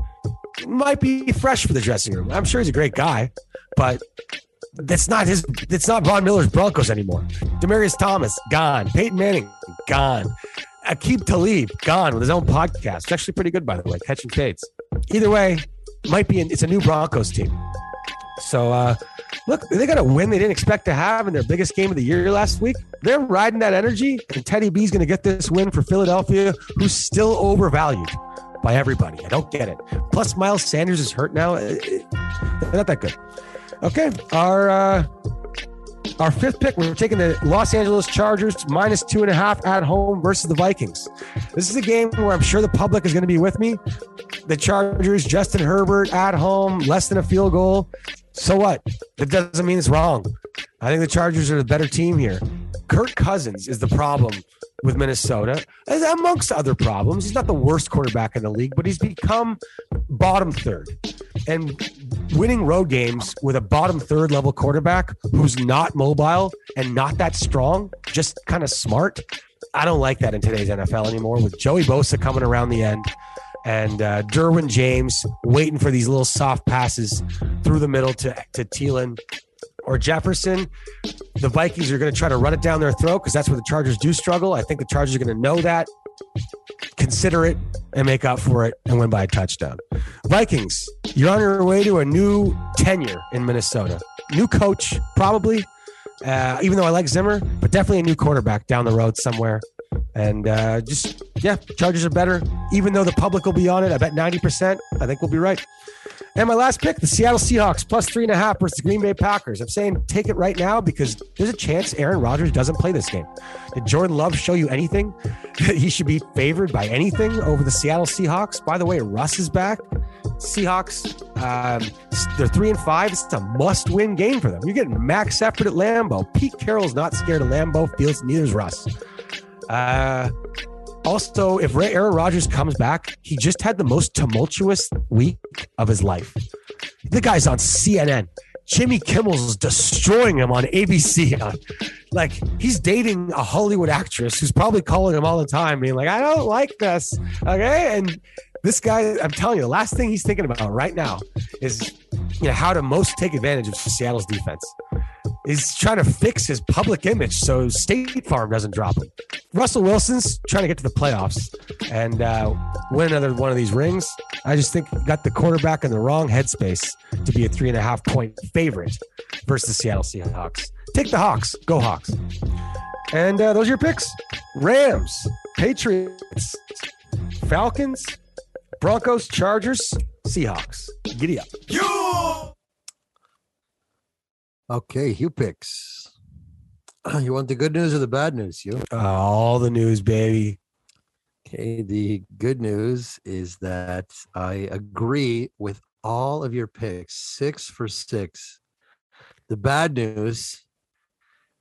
might be fresh for the dressing room. I'm sure he's a great guy, but that's not his. It's not Von Miller's Broncos anymore. Demaryius Thomas gone. Peyton Manning gone. Aqib Talib gone with his own podcast. It's actually pretty good, by the way. Catching fades. Either way, might be. An, it's a new Broncos team. So uh, look, they got a win they didn't expect to have in their biggest game of the year last week. They're riding that energy, and Teddy B's going to get this win for Philadelphia, who's still overvalued by everybody. I don't get it. Plus, Miles Sanders is hurt now. Uh, They're not that good. Okay, our uh, our fifth pick, we're taking the Los Angeles Chargers minus two and a half at home versus the Vikings. This is a game where I'm sure the public is going to be with me. The Chargers, Justin Herbert at home, less than a field goal. So what? That doesn't mean it's wrong. I think the Chargers are the better team here. Kirk Cousins is the problem with Minnesota, amongst other problems. He's not the worst quarterback in the league, but he's become bottom third. And winning road games with a bottom third level quarterback who's not mobile and not that strong, just kind of smart. I don't like that in today's NFL anymore with Joey Bosa coming around the end and uh, Derwin James waiting for these little soft passes through the middle to, to Thielen or Jefferson. The Vikings are going to try to run it down their throat because that's where the Chargers do struggle. I think the Chargers are going to know that, consider it, and make up for it and win by a touchdown. Vikings, you're on your way to a new tenure in Minnesota. New coach, probably, uh, even though I like Zimmer, but definitely a new quarterback down the road somewhere. And uh, just, yeah, Chargers are better. Even though the public will be on it, I bet 90%. I think we'll be right. And my last pick, the Seattle Seahawks plus three and a half versus the Green Bay Packers. I'm saying take it right now because there's a chance Aaron Rodgers doesn't play this game. Did Jordan Love show you anything? he should be favored by anything over the Seattle Seahawks. By the way, Russ is back. Seahawks, um, they're three and five. It's a must-win game for them. You're getting Max Effort at Lambeau. Pete Carroll's not scared of Lambeau Fields. Neither's Russ. Uh, also, if Ray Aaron Rodgers comes back, he just had the most tumultuous week of his life. The guy's on CNN. Jimmy Kimmel's destroying him on ABC. Like he's dating a Hollywood actress who's probably calling him all the time, being like, "I don't like this." Okay, and this guy, I'm telling you, the last thing he's thinking about right now is you know how to most take advantage of Seattle's defense. He's trying to fix his public image so State Farm doesn't drop him. Russell Wilson's trying to get to the playoffs, and uh, win another one of these rings. I just think got the quarterback in the wrong headspace to be a three and a half point favorite versus the Seattle Seahawks. Take the Hawks. Go Hawks. And uh, those are your picks: Rams, Patriots, Falcons, Broncos, Chargers, Seahawks. Giddy up. You. Okay, Hugh picks. You want the good news or the bad news, Hugh? Uh, all the news, baby. Okay, the good news is that I agree with all of your picks, six for six. The bad news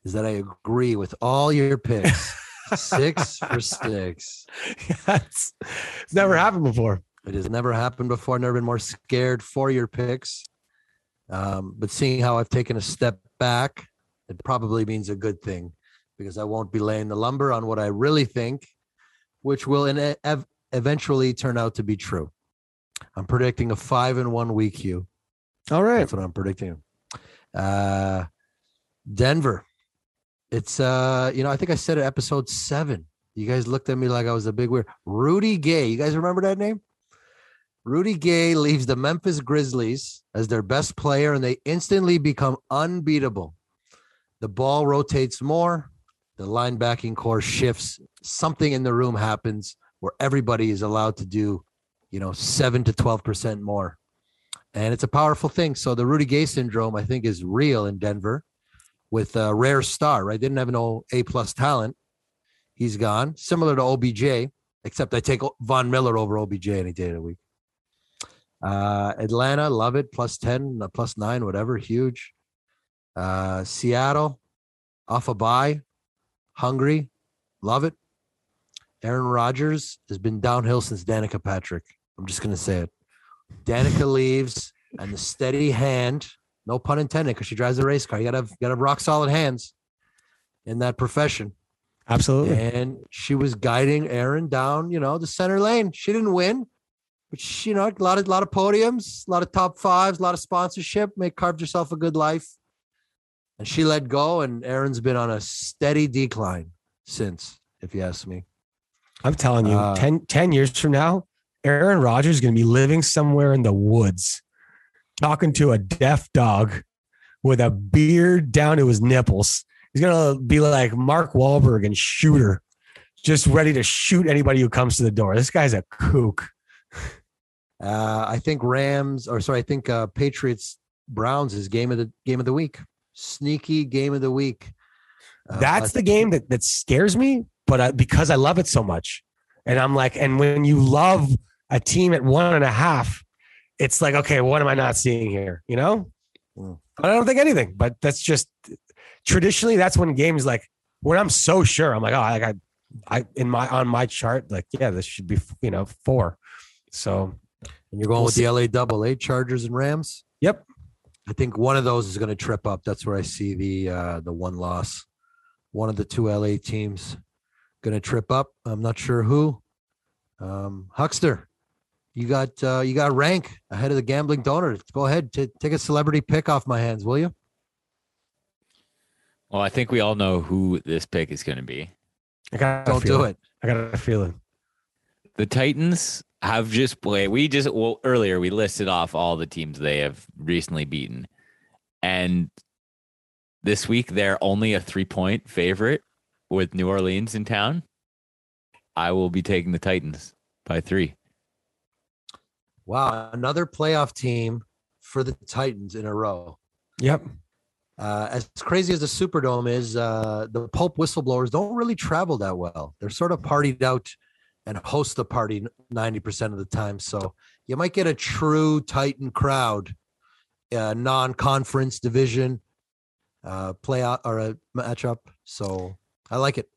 is that I agree with all your picks, six for six. That's it's never happened before. It has never happened before. Never been more scared for your picks. Um, but seeing how I've taken a step back, it probably means a good thing because I won't be laying the lumber on what I really think, which will in, ev- eventually turn out to be true. I'm predicting a five and one week, Hugh. All right. That's what I'm predicting. Uh, Denver. It's uh, you know, I think I said it episode seven. You guys looked at me like I was a big weird. Rudy Gay. You guys remember that name? Rudy Gay leaves the Memphis Grizzlies as their best player, and they instantly become unbeatable. The ball rotates more, the linebacking corps shifts. Something in the room happens where everybody is allowed to do, you know, seven to 12% more. And it's a powerful thing. So the Rudy Gay syndrome, I think, is real in Denver with a rare star, right? Didn't have no A plus talent. He's gone. Similar to OBJ, except I take Von Miller over OBJ any day of the week. Uh, Atlanta, love it. Plus 10, uh, plus nine, whatever. Huge. Uh, Seattle, off a bye. Hungry, love it. Aaron Rodgers has been downhill since Danica Patrick. I'm just going to say it. Danica leaves, and the steady hand, no pun intended, because she drives a race car. You got to have, got to have rock solid hands in that profession. Absolutely. And she was guiding Aaron down, you know, the center lane. She didn't win, she, you know, a lot of lot of podiums, a lot of top fives, a lot of sponsorship. Make carved herself a good life. And she let go, and Aaron's been on a steady decline since, if you ask me. I'm telling you, Uh, 10, 10 years from now, Aaron Rodgers is going to be living somewhere in the woods, talking to a deaf dog with a beard down to his nipples. He's going to be like Mark Wahlberg and Shooter, just ready to shoot anybody who comes to the door. This guy's a kook. Uh, I think Rams, or sorry, I think uh, Patriots Browns is game of the game of the week. Sneaky game of the week. Uh, That's the game that that scares me, but I, because I love it so much, and I'm like, and when you love a team at one and a half, it's like, okay, what am I not seeing here? You know, Mm. I don't think anything, but that's just traditionally that's when games like when I'm so sure, I'm like, oh, like I, I in my on my chart, like yeah, this should be you know four. So And you're going We'll with the LA double A Chargers and Rams. yep, I think one of those is going to trip up. That's where I see the uh, the one loss. One of the two LA teams going to trip up. I'm not sure who. Um, Huckster, you got uh, you got rank ahead of the gambling donor. Go ahead, t- take a celebrity pick off my hands, will you? Well, I think we all know who this pick is going to be. I got Don't do it. I got a feeling. The Titans have just played. We just well earlier we listed off all the teams they have recently beaten, and this week they're only a three point favorite with New Orleans in town. I will be taking the Titans by three. Wow, another playoff team for the Titans in a row. Yep. Uh, as crazy as the Superdome is, uh, the Pope whistleblowers don't really travel that well. They're sort of partied out and host the party 90% of the time. So you might get a true Titan crowd, uh, non conference division uh, playout or a matchup. So I like it.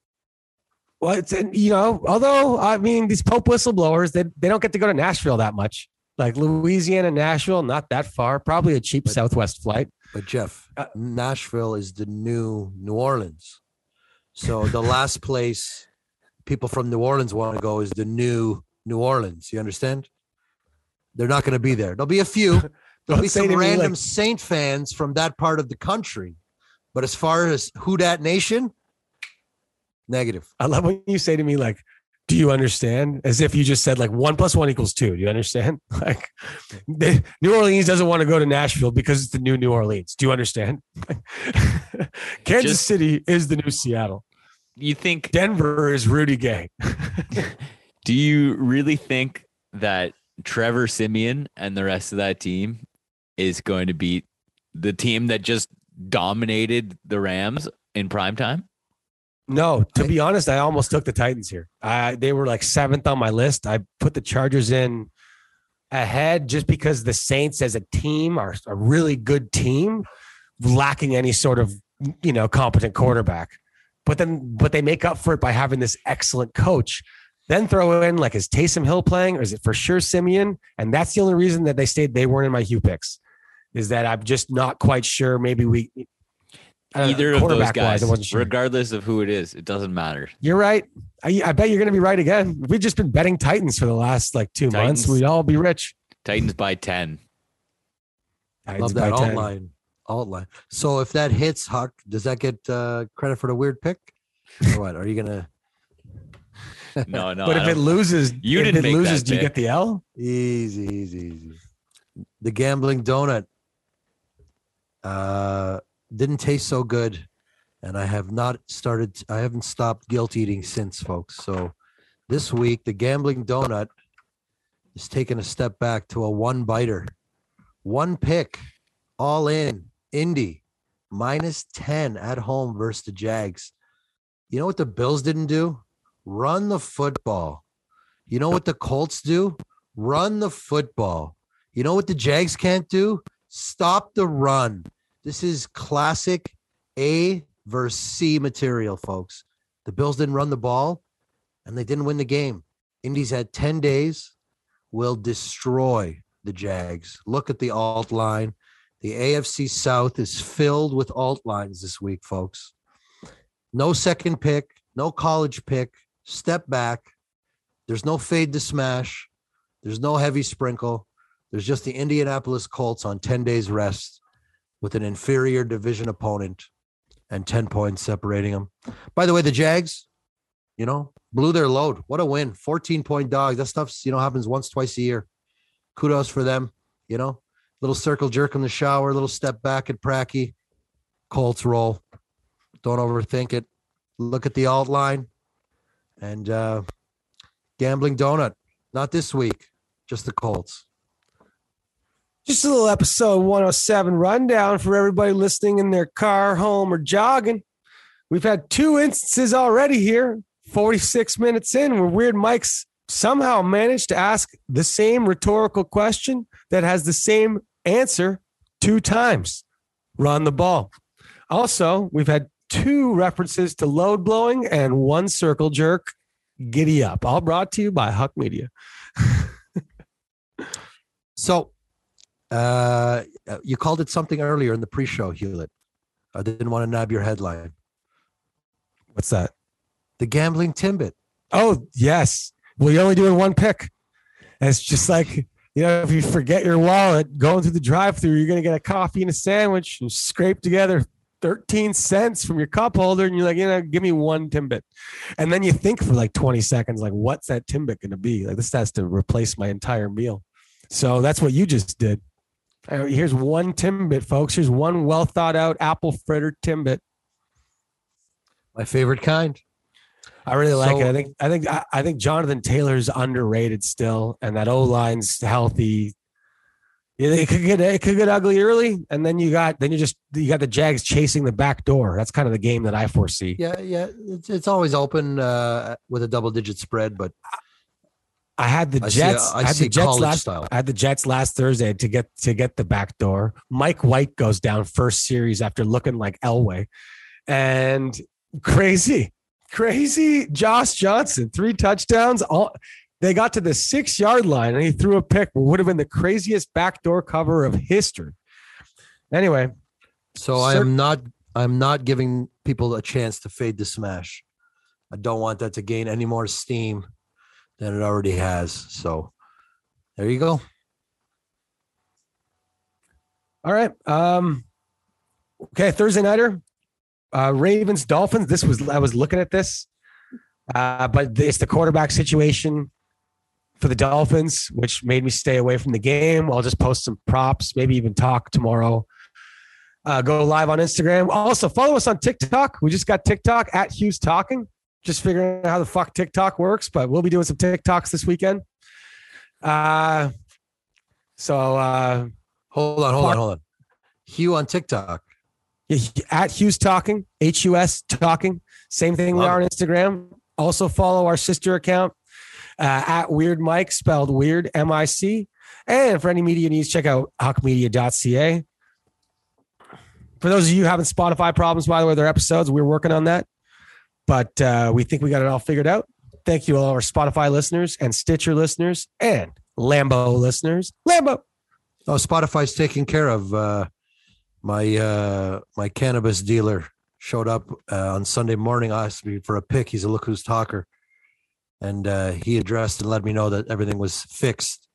Well, it's and, you know, although I mean these Pope whistleblowers, they they don't get to go to Nashville that much. Like Louisiana, Nashville, not that far. Probably a cheap But- Southwest flight. But Jeff, Uh, Nashville is the new New Orleans. So the last place people from New Orleans want to go is the new New Orleans. You understand? They're not going to be there. There'll be a few. There'll be some random like- Saint fans from that part of the country. But as far as who that nation, negative. I love when you say to me like Do you understand? As if you just said like one plus one equals two. Do you understand? Like they, New Orleans doesn't want to go to Nashville because it's the new New Orleans. Do you understand? Kansas Just- City is the new Seattle. You think Denver is Rudy Gay. Do you really think that Trevor Siemian and the rest of that team is going to beat the team that just dominated the Rams in prime time? No, to be honest, I almost took the Titans here. I they were like seventh on my list. I put the Chargers in ahead just because the Saints as a team are a really good team, lacking any sort of you know competent quarterback. But then, but they make up for it by having this excellent coach. Then throw in like is Taysom Hill playing or is it for sure Siemian? And that's the only reason that they stayed. They weren't in my Hugh picks. Is that I'm just not quite sure. Maybe we I don't know, Either of those quarterback-wise, guys, sure. regardless of who it is, it doesn't matter. You're right. I, I bet you're going to be right again. We've just been betting Titans for the last like two months. We'd all be rich. Titans by 10. Titans Love by that 10. Alt line. Alt line. So if that hits, Huck, does that get uh, credit for the weird pick? Or what? Are you gonna No, no. But if it loses, You if didn't it make loses, that do you get the L? easy, easy, easy? The gambling donut uh, didn't taste so good, and I have not started. I haven't stopped guilt eating since, folks. So this week, the gambling donut is taking a step back to a one biter, one pick, all in Indy minus ten at home versus the Jags. You know what the Bills didn't do? Run the football. You know what the Colts do? Run the football. You know what the Jags can't do? Stop the run. This is classic A versus C material, folks. The Bills didn't run the ball and they didn't win the game. Indy's had 10 days, will destroy the Jags. Look at the alt line. The AFC South is filled with alt lines this week, folks. No second pick, no college pick, step back. There's no fade to smash. There's no heavy sprinkle. There's just the Indianapolis Colts on 10 days rest with an inferior division opponent and 10 points separating them. By the way, the Jags, you know, blew their load. What a win. 14 point dogs. That stuff's, you know, happens once, twice a year. Kudos for them. You know, little circle jerk in the shower, little step back at Pracky. Colts roll. Don't overthink it. Look at the alt line and uh, gambling donut. Not this week, just the Colts. Just a little episode 107 rundown for everybody listening in their car, home, or jogging. We've had two instances already here, 46 minutes in, where Weird Mike's somehow managed to ask the same rhetorical question that has the same answer two times. Run the ball. Also, we've had two references to load blowing and one circle jerk. Giddy up. All brought to you by Huck Media. So, uh, you called it something earlier in the pre-show, Hewlett. I didn't want to nab your headline. What's that? The gambling Timbit. Oh, yes. Well, you're only doing one pick. And it's just like, you know, if you forget your wallet going through the drive through, you're going to get a coffee and a sandwich and scrape together 13 cents from your cup holder. And you're like, you know, give me one Timbit. And then you think for like 20 seconds, like, what's that Timbit going to be? Like, this has to replace my entire meal. So that's what you just did. Uh, Here's one Timbit, folks. Here's one well thought out apple fritter Timbit. My favorite kind. I really like it. I think I think I, I think Jonathan Taylor's underrated still, and that O line's healthy. Yeah, it could get it could get ugly early, and then you got then you just you got the Jags chasing the back door. That's kind of the game that I foresee. Yeah, yeah. It's, it's always open uh, with a double-digit spread, but I had the I see- Jets. I I had see the Jets college last. style. I had the Jets last Thursday to get to get the back door. Mike White goes down first series after looking like Elway, and crazy, crazy. Josh Johnson three touchdowns. All they got to the six yard line and he threw a pick. Would have been the craziest backdoor cover of history. Anyway, so I am not. I'm not giving people a chance to fade the smash. I don't want that to gain any more steam than it already has. So there you go. all right. Um, okay, Thursday nighter. Uh, Ravens Dolphins. This was I was looking at this. Uh, but it's the quarterback situation for the Dolphins, which made me stay away from the game. I'll just post some props, maybe even talk tomorrow. Uh, go live on Instagram. Also, follow us on TikTok. We just got TikTok at Hughes Talking. Just figuring out how the fuck TikTok works, but we'll be doing some TikToks this weekend. Uh, so uh, Hold on, hold on, hold on. Hugh on TikTok. At Hughes Talking, H U S Talking. Same thing we Love are on Instagram. Also follow our sister account uh, at Weird Mike, spelled Weird M I C. And for any media needs, check out huckmedia.ca. For those of you having Spotify problems, by the way, their episodes, we're working on that. But uh, we think we got it all figured out. Thank you, all our Spotify listeners and Stitcher listeners and Lambo listeners. Lambo. Oh, Spotify's taking care of uh, my uh, my cannabis dealer. Showed up uh, on Sunday morning, asked me for a pick. He's a look who's talker, and uh, he addressed and let me know that everything was fixed.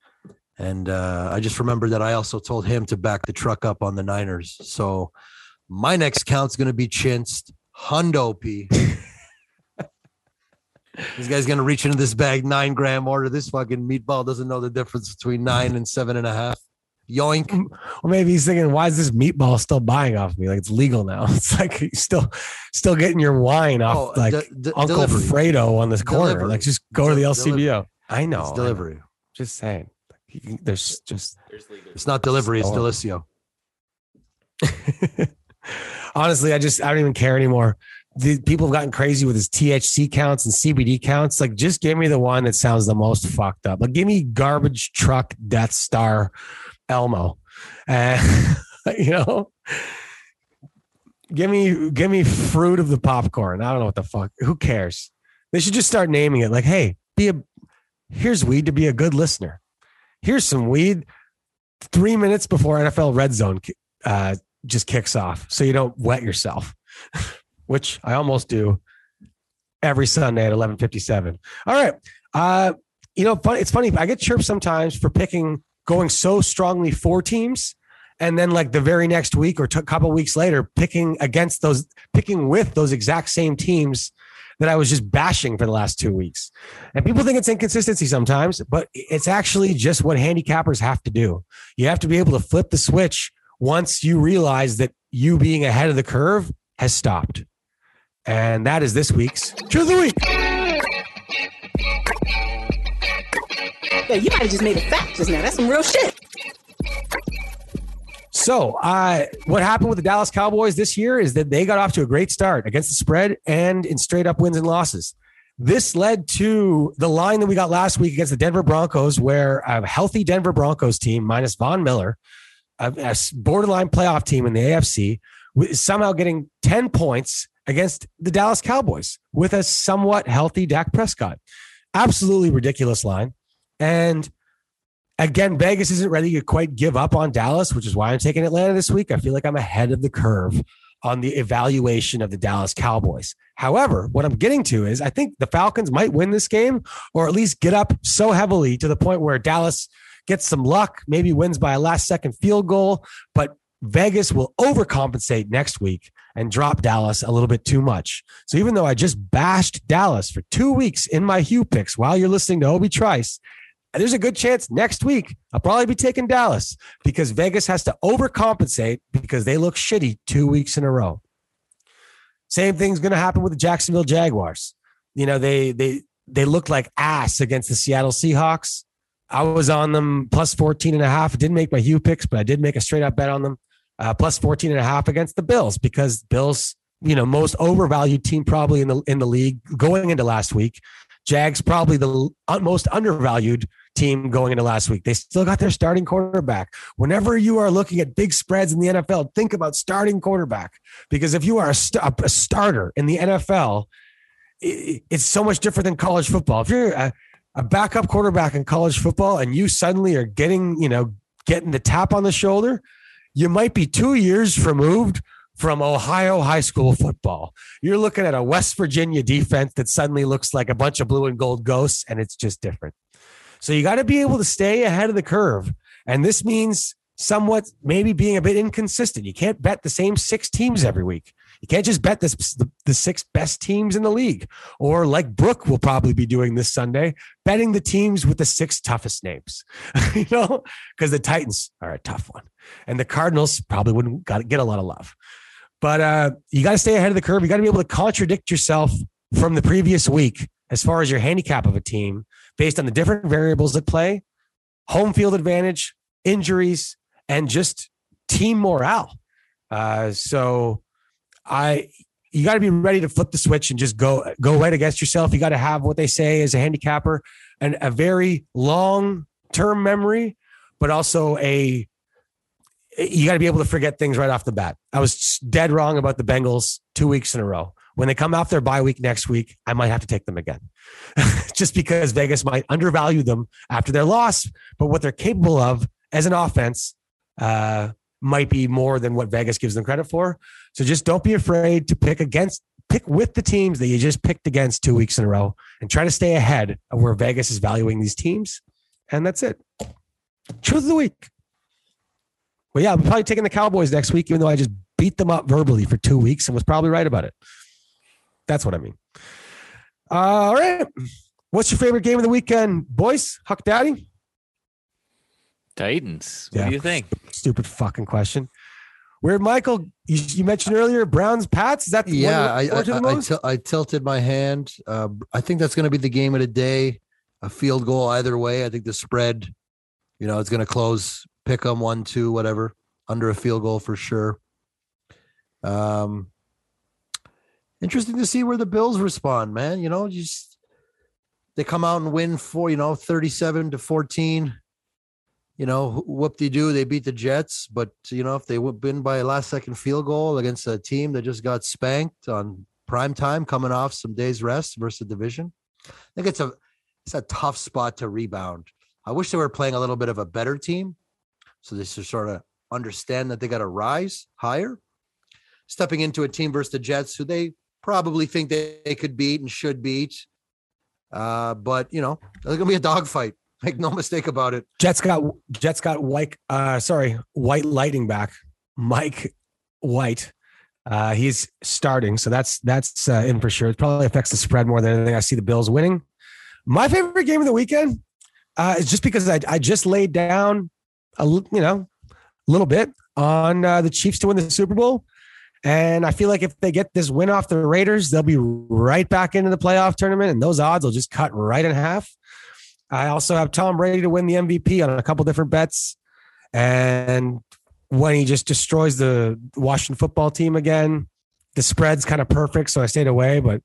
And uh, I just remember that I also told him to back the truck up on the Niners. So my next count's going to be chinced. Hundo P. this guy's going to reach into this bag, nine gram order. This fucking meatball doesn't know the difference between nine and seven and a half. Yoink. Or maybe he's thinking, why is this meatball still buying off me? Like it's legal now. It's like he's still still getting your wine off Oh, like de- de- Uncle delivery. Fredo on this corner. Delivery. Like just go to the LCBO. delivery. I know. It's I know. delivery. Just saying. There's just It's not delivery. It's Store. delicio. honestly, I just I don't even care anymore. The people have gotten crazy with his THC counts and CBD counts. Like, just give me the one that sounds the most fucked up. Like, give me garbage truck Death Star Elmo. Uh, you know, give me give me fruit of the popcorn. I don't know what the fuck. Who cares? They should just start naming it. Like, hey, be a here's weed to be a good listener. Here's some weed. Three minutes before NFL Red Zone uh, just kicks off, so you don't wet yourself, which I almost do every Sunday at eleven fifty seven. All right, uh, you know, it's funny. I get chirped sometimes for picking going so strongly for teams, and then like the very next week or a couple weeks later, picking against those, picking with those exact same teams that I was just bashing for the last two weeks. And people think it's inconsistency sometimes, but it's actually just what handicappers have to do. You have to be able to flip the switch once you realize that you being ahead of the curve has stopped. And that is this week's Truth of the Week. Yeah, you might have just made a fact just now. That's some real shit. So, uh, what happened with the Dallas Cowboys this year is that they got off to a great start against the spread and in straight up wins and losses. This led to the line that we got last week against the Denver Broncos, where a healthy Denver Broncos team, minus Von Miller, a, a borderline playoff team in the AFC, is somehow getting 10 points against the Dallas Cowboys with a somewhat healthy Dak Prescott. Absolutely ridiculous line. And again, Vegas isn't ready to quite give up on Dallas, which is why I'm taking Atlanta this week. I feel like I'm ahead of the curve on the evaluation of the Dallas Cowboys. However, what I'm getting to is I think the Falcons might win this game or at least get up so heavily to the point where Dallas gets some luck, maybe wins by a last second field goal, but Vegas will overcompensate next week and drop Dallas a little bit too much. So even though I just bashed Dallas for two weeks in my Hugh picks while you're listening to Obi Trice, there's a good chance next week I'll probably be taking Dallas because Vegas has to overcompensate because they look shitty two weeks in a row. Same thing's going to happen with the Jacksonville Jaguars. You know, they they they looked like ass against the Seattle Seahawks. I was on them plus 14 and a half. Didn't make my Hugh picks, but I did make a straight up bet on them. Uh, plus 14 and a half against the Bills because Bills, you know, most overvalued team probably in the in the league going into last week. Jags probably the most undervalued team going into last week. They still got their starting quarterback. Whenever you are looking at big spreads in the NFL, think about starting quarterback because if you are a, st- a starter in the NFL, it's so much different than college football. If you're a, a backup quarterback in college football and you suddenly are getting, you know, getting the tap on the shoulder, you might be two years removed from Ohio high school football. You're looking at a West Virginia defense that suddenly looks like a bunch of blue and gold ghosts, and it's just different. So you got to be able to stay ahead of the curve. And this means somewhat maybe being a bit inconsistent. You can't bet the same six teams every week. You can't just bet this the, the six best teams in the league, or like Brooke will probably be doing this Sunday, betting the teams with the six toughest names. you know, because the Titans are a tough one, and the Cardinals probably wouldn't get a lot of love. But uh, you got to stay ahead of the curve. You got to be able to contradict yourself from the previous week as far as your handicap of a team based on the different variables at play, home field advantage, injuries, and just team morale. Uh, so I you got to be ready to flip the switch and just go go right against yourself. You got to have what they say as a handicapper and a very long term memory, but also a you got to be able to forget things right off the bat. I was dead wrong about the Bengals two weeks in a row. When they come off their bye week next week, I might have to take them again, just because Vegas might undervalue them after their loss. But what they're capable of as an offense uh, might be more than what Vegas gives them credit for. So just don't be afraid to pick against, pick with the teams that you just picked against two weeks in a row, and try to stay ahead of where Vegas is valuing these teams. And that's it. Truth of the week. Well, yeah, I'm probably taking the Cowboys next week, even though I just beat them up verbally for two weeks and was probably right about it. That's what I mean. Uh, all right. What's your favorite game of the weekend, boys? Huck Daddy? Titans. What Yeah. do you think? Stupid fucking question. Where Michael, you, you mentioned earlier Browns Pats. Is that the one Yeah, you I look forward to the I, I, most? til- I tilted my hand. Uh, I think that's going to be the game of the day. A field goal either way. I think the spread, you know, it's going to close. Pick them one, two, whatever, under a field goal for sure. Um, interesting to see where the Bills respond, man. You know, just they come out and win for you know thirty-seven to fourteen. You know, whoop de do, they beat the Jets. But you know, if they win by a last-second field goal against a team that just got spanked on prime time, coming off some days rest versus the division, I think it's a it's a tough spot to rebound. I wish they were playing a little bit of a better team, so they sort of understand that they got to rise higher. Stepping into a team versus the Jets, who they probably think they, they could beat and should beat. Uh, but you know, it's gonna be a dogfight. Make no mistake about it. Jets got Jets got white. Uh, sorry, White Lighting back. Mike White. Uh, he's starting, so that's that's uh, in for sure. It probably affects the spread more than anything. I see the Bills winning. My favorite game of the weekend uh, is just because I, I just laid down a you know a little bit on uh, the Chiefs to win the Super Bowl, and I feel like if they get this win off the Raiders, they'll be right back into the playoff tournament, and those odds will just cut right in half. I also have Tom Brady to win the MVP on a couple different bets. And when he just destroys the Washington football team again, the spread's kind of perfect. So I stayed away, but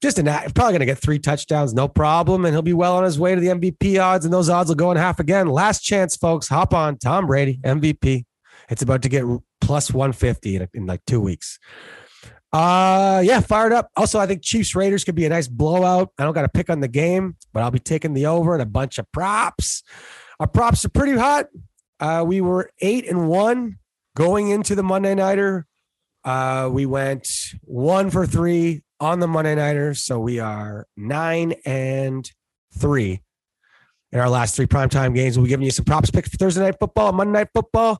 just an probably going to get three touchdowns, no problem. And he'll be well on his way to the MVP odds. And those odds will go in half again. Last chance, folks. Hop on Tom Brady, MVP. It's about to get plus 150 in, in like two weeks. Uh yeah, fired up. Also, I think Chiefs Raiders could be a nice blowout. I don't got to pick on the game, but I'll be taking the over and a bunch of props. Our props are pretty hot. Uh, we were eight and one going into the Monday nighter. Uh, we went one for three on the Monday nighter, so we are nine and three in our last three primetime games. We'll be giving you some props picks for Thursday night football, Monday night football,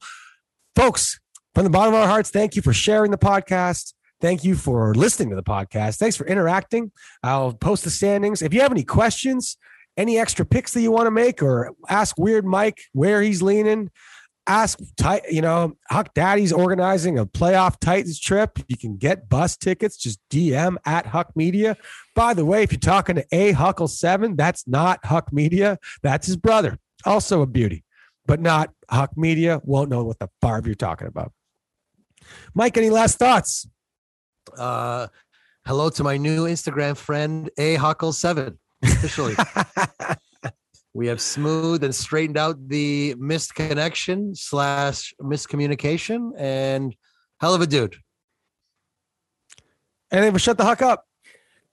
folks. From the bottom of our hearts, thank you for sharing the podcast. Thank you for listening to the podcast. Thanks for interacting. I'll post the standings. If you have any questions, any extra picks that you want to make, or ask Weird Mike where he's leaning, ask, you know, Huck Daddy's organizing a playoff Titans trip. You can get bus tickets. Just DM at Huck Media. By the way, if you're talking to A Huckle Seven, that's not Huck Media. That's his brother, also a beauty, but not Huck Media. Won't know what the barb you're talking about. Mike, any last thoughts? Uh, hello to my new Instagram friend, A Huckle7. Officially, we have smoothed and straightened out the missed connection slash miscommunication, and hell of a dude. Anything for shut the huck up?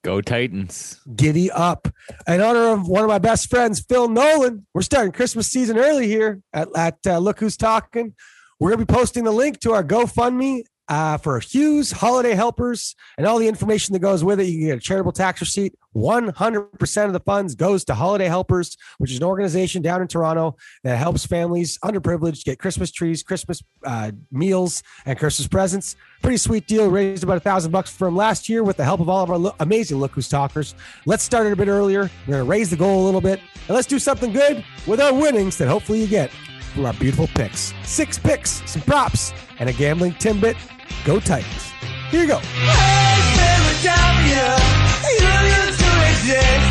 Go Titans. Giddy up. In honor of one of my best friends, Phil Nolan, we're starting Christmas season early here at, at uh, Look Who's Talking. We're going to be posting the link to our GoFundMe uh, for Hughes, holiday helpers, and all the information that goes with it. You can get a charitable tax receipt. 100% of the funds goes to Holiday Helpers, which is an organization down in Toronto that helps families underprivileged get Christmas trees, Christmas uh, meals, and Christmas presents. Pretty sweet deal. Raised about a thousand bucks from last year with the help of all of our lo- amazing Look Who's Talkers. Let's start it a bit earlier. We're going to raise the goal a little bit, and let's do something good with our winnings that hopefully you get from our beautiful picks. Six picks, some props, and a gambling timbit. Go Titans. Here you go. the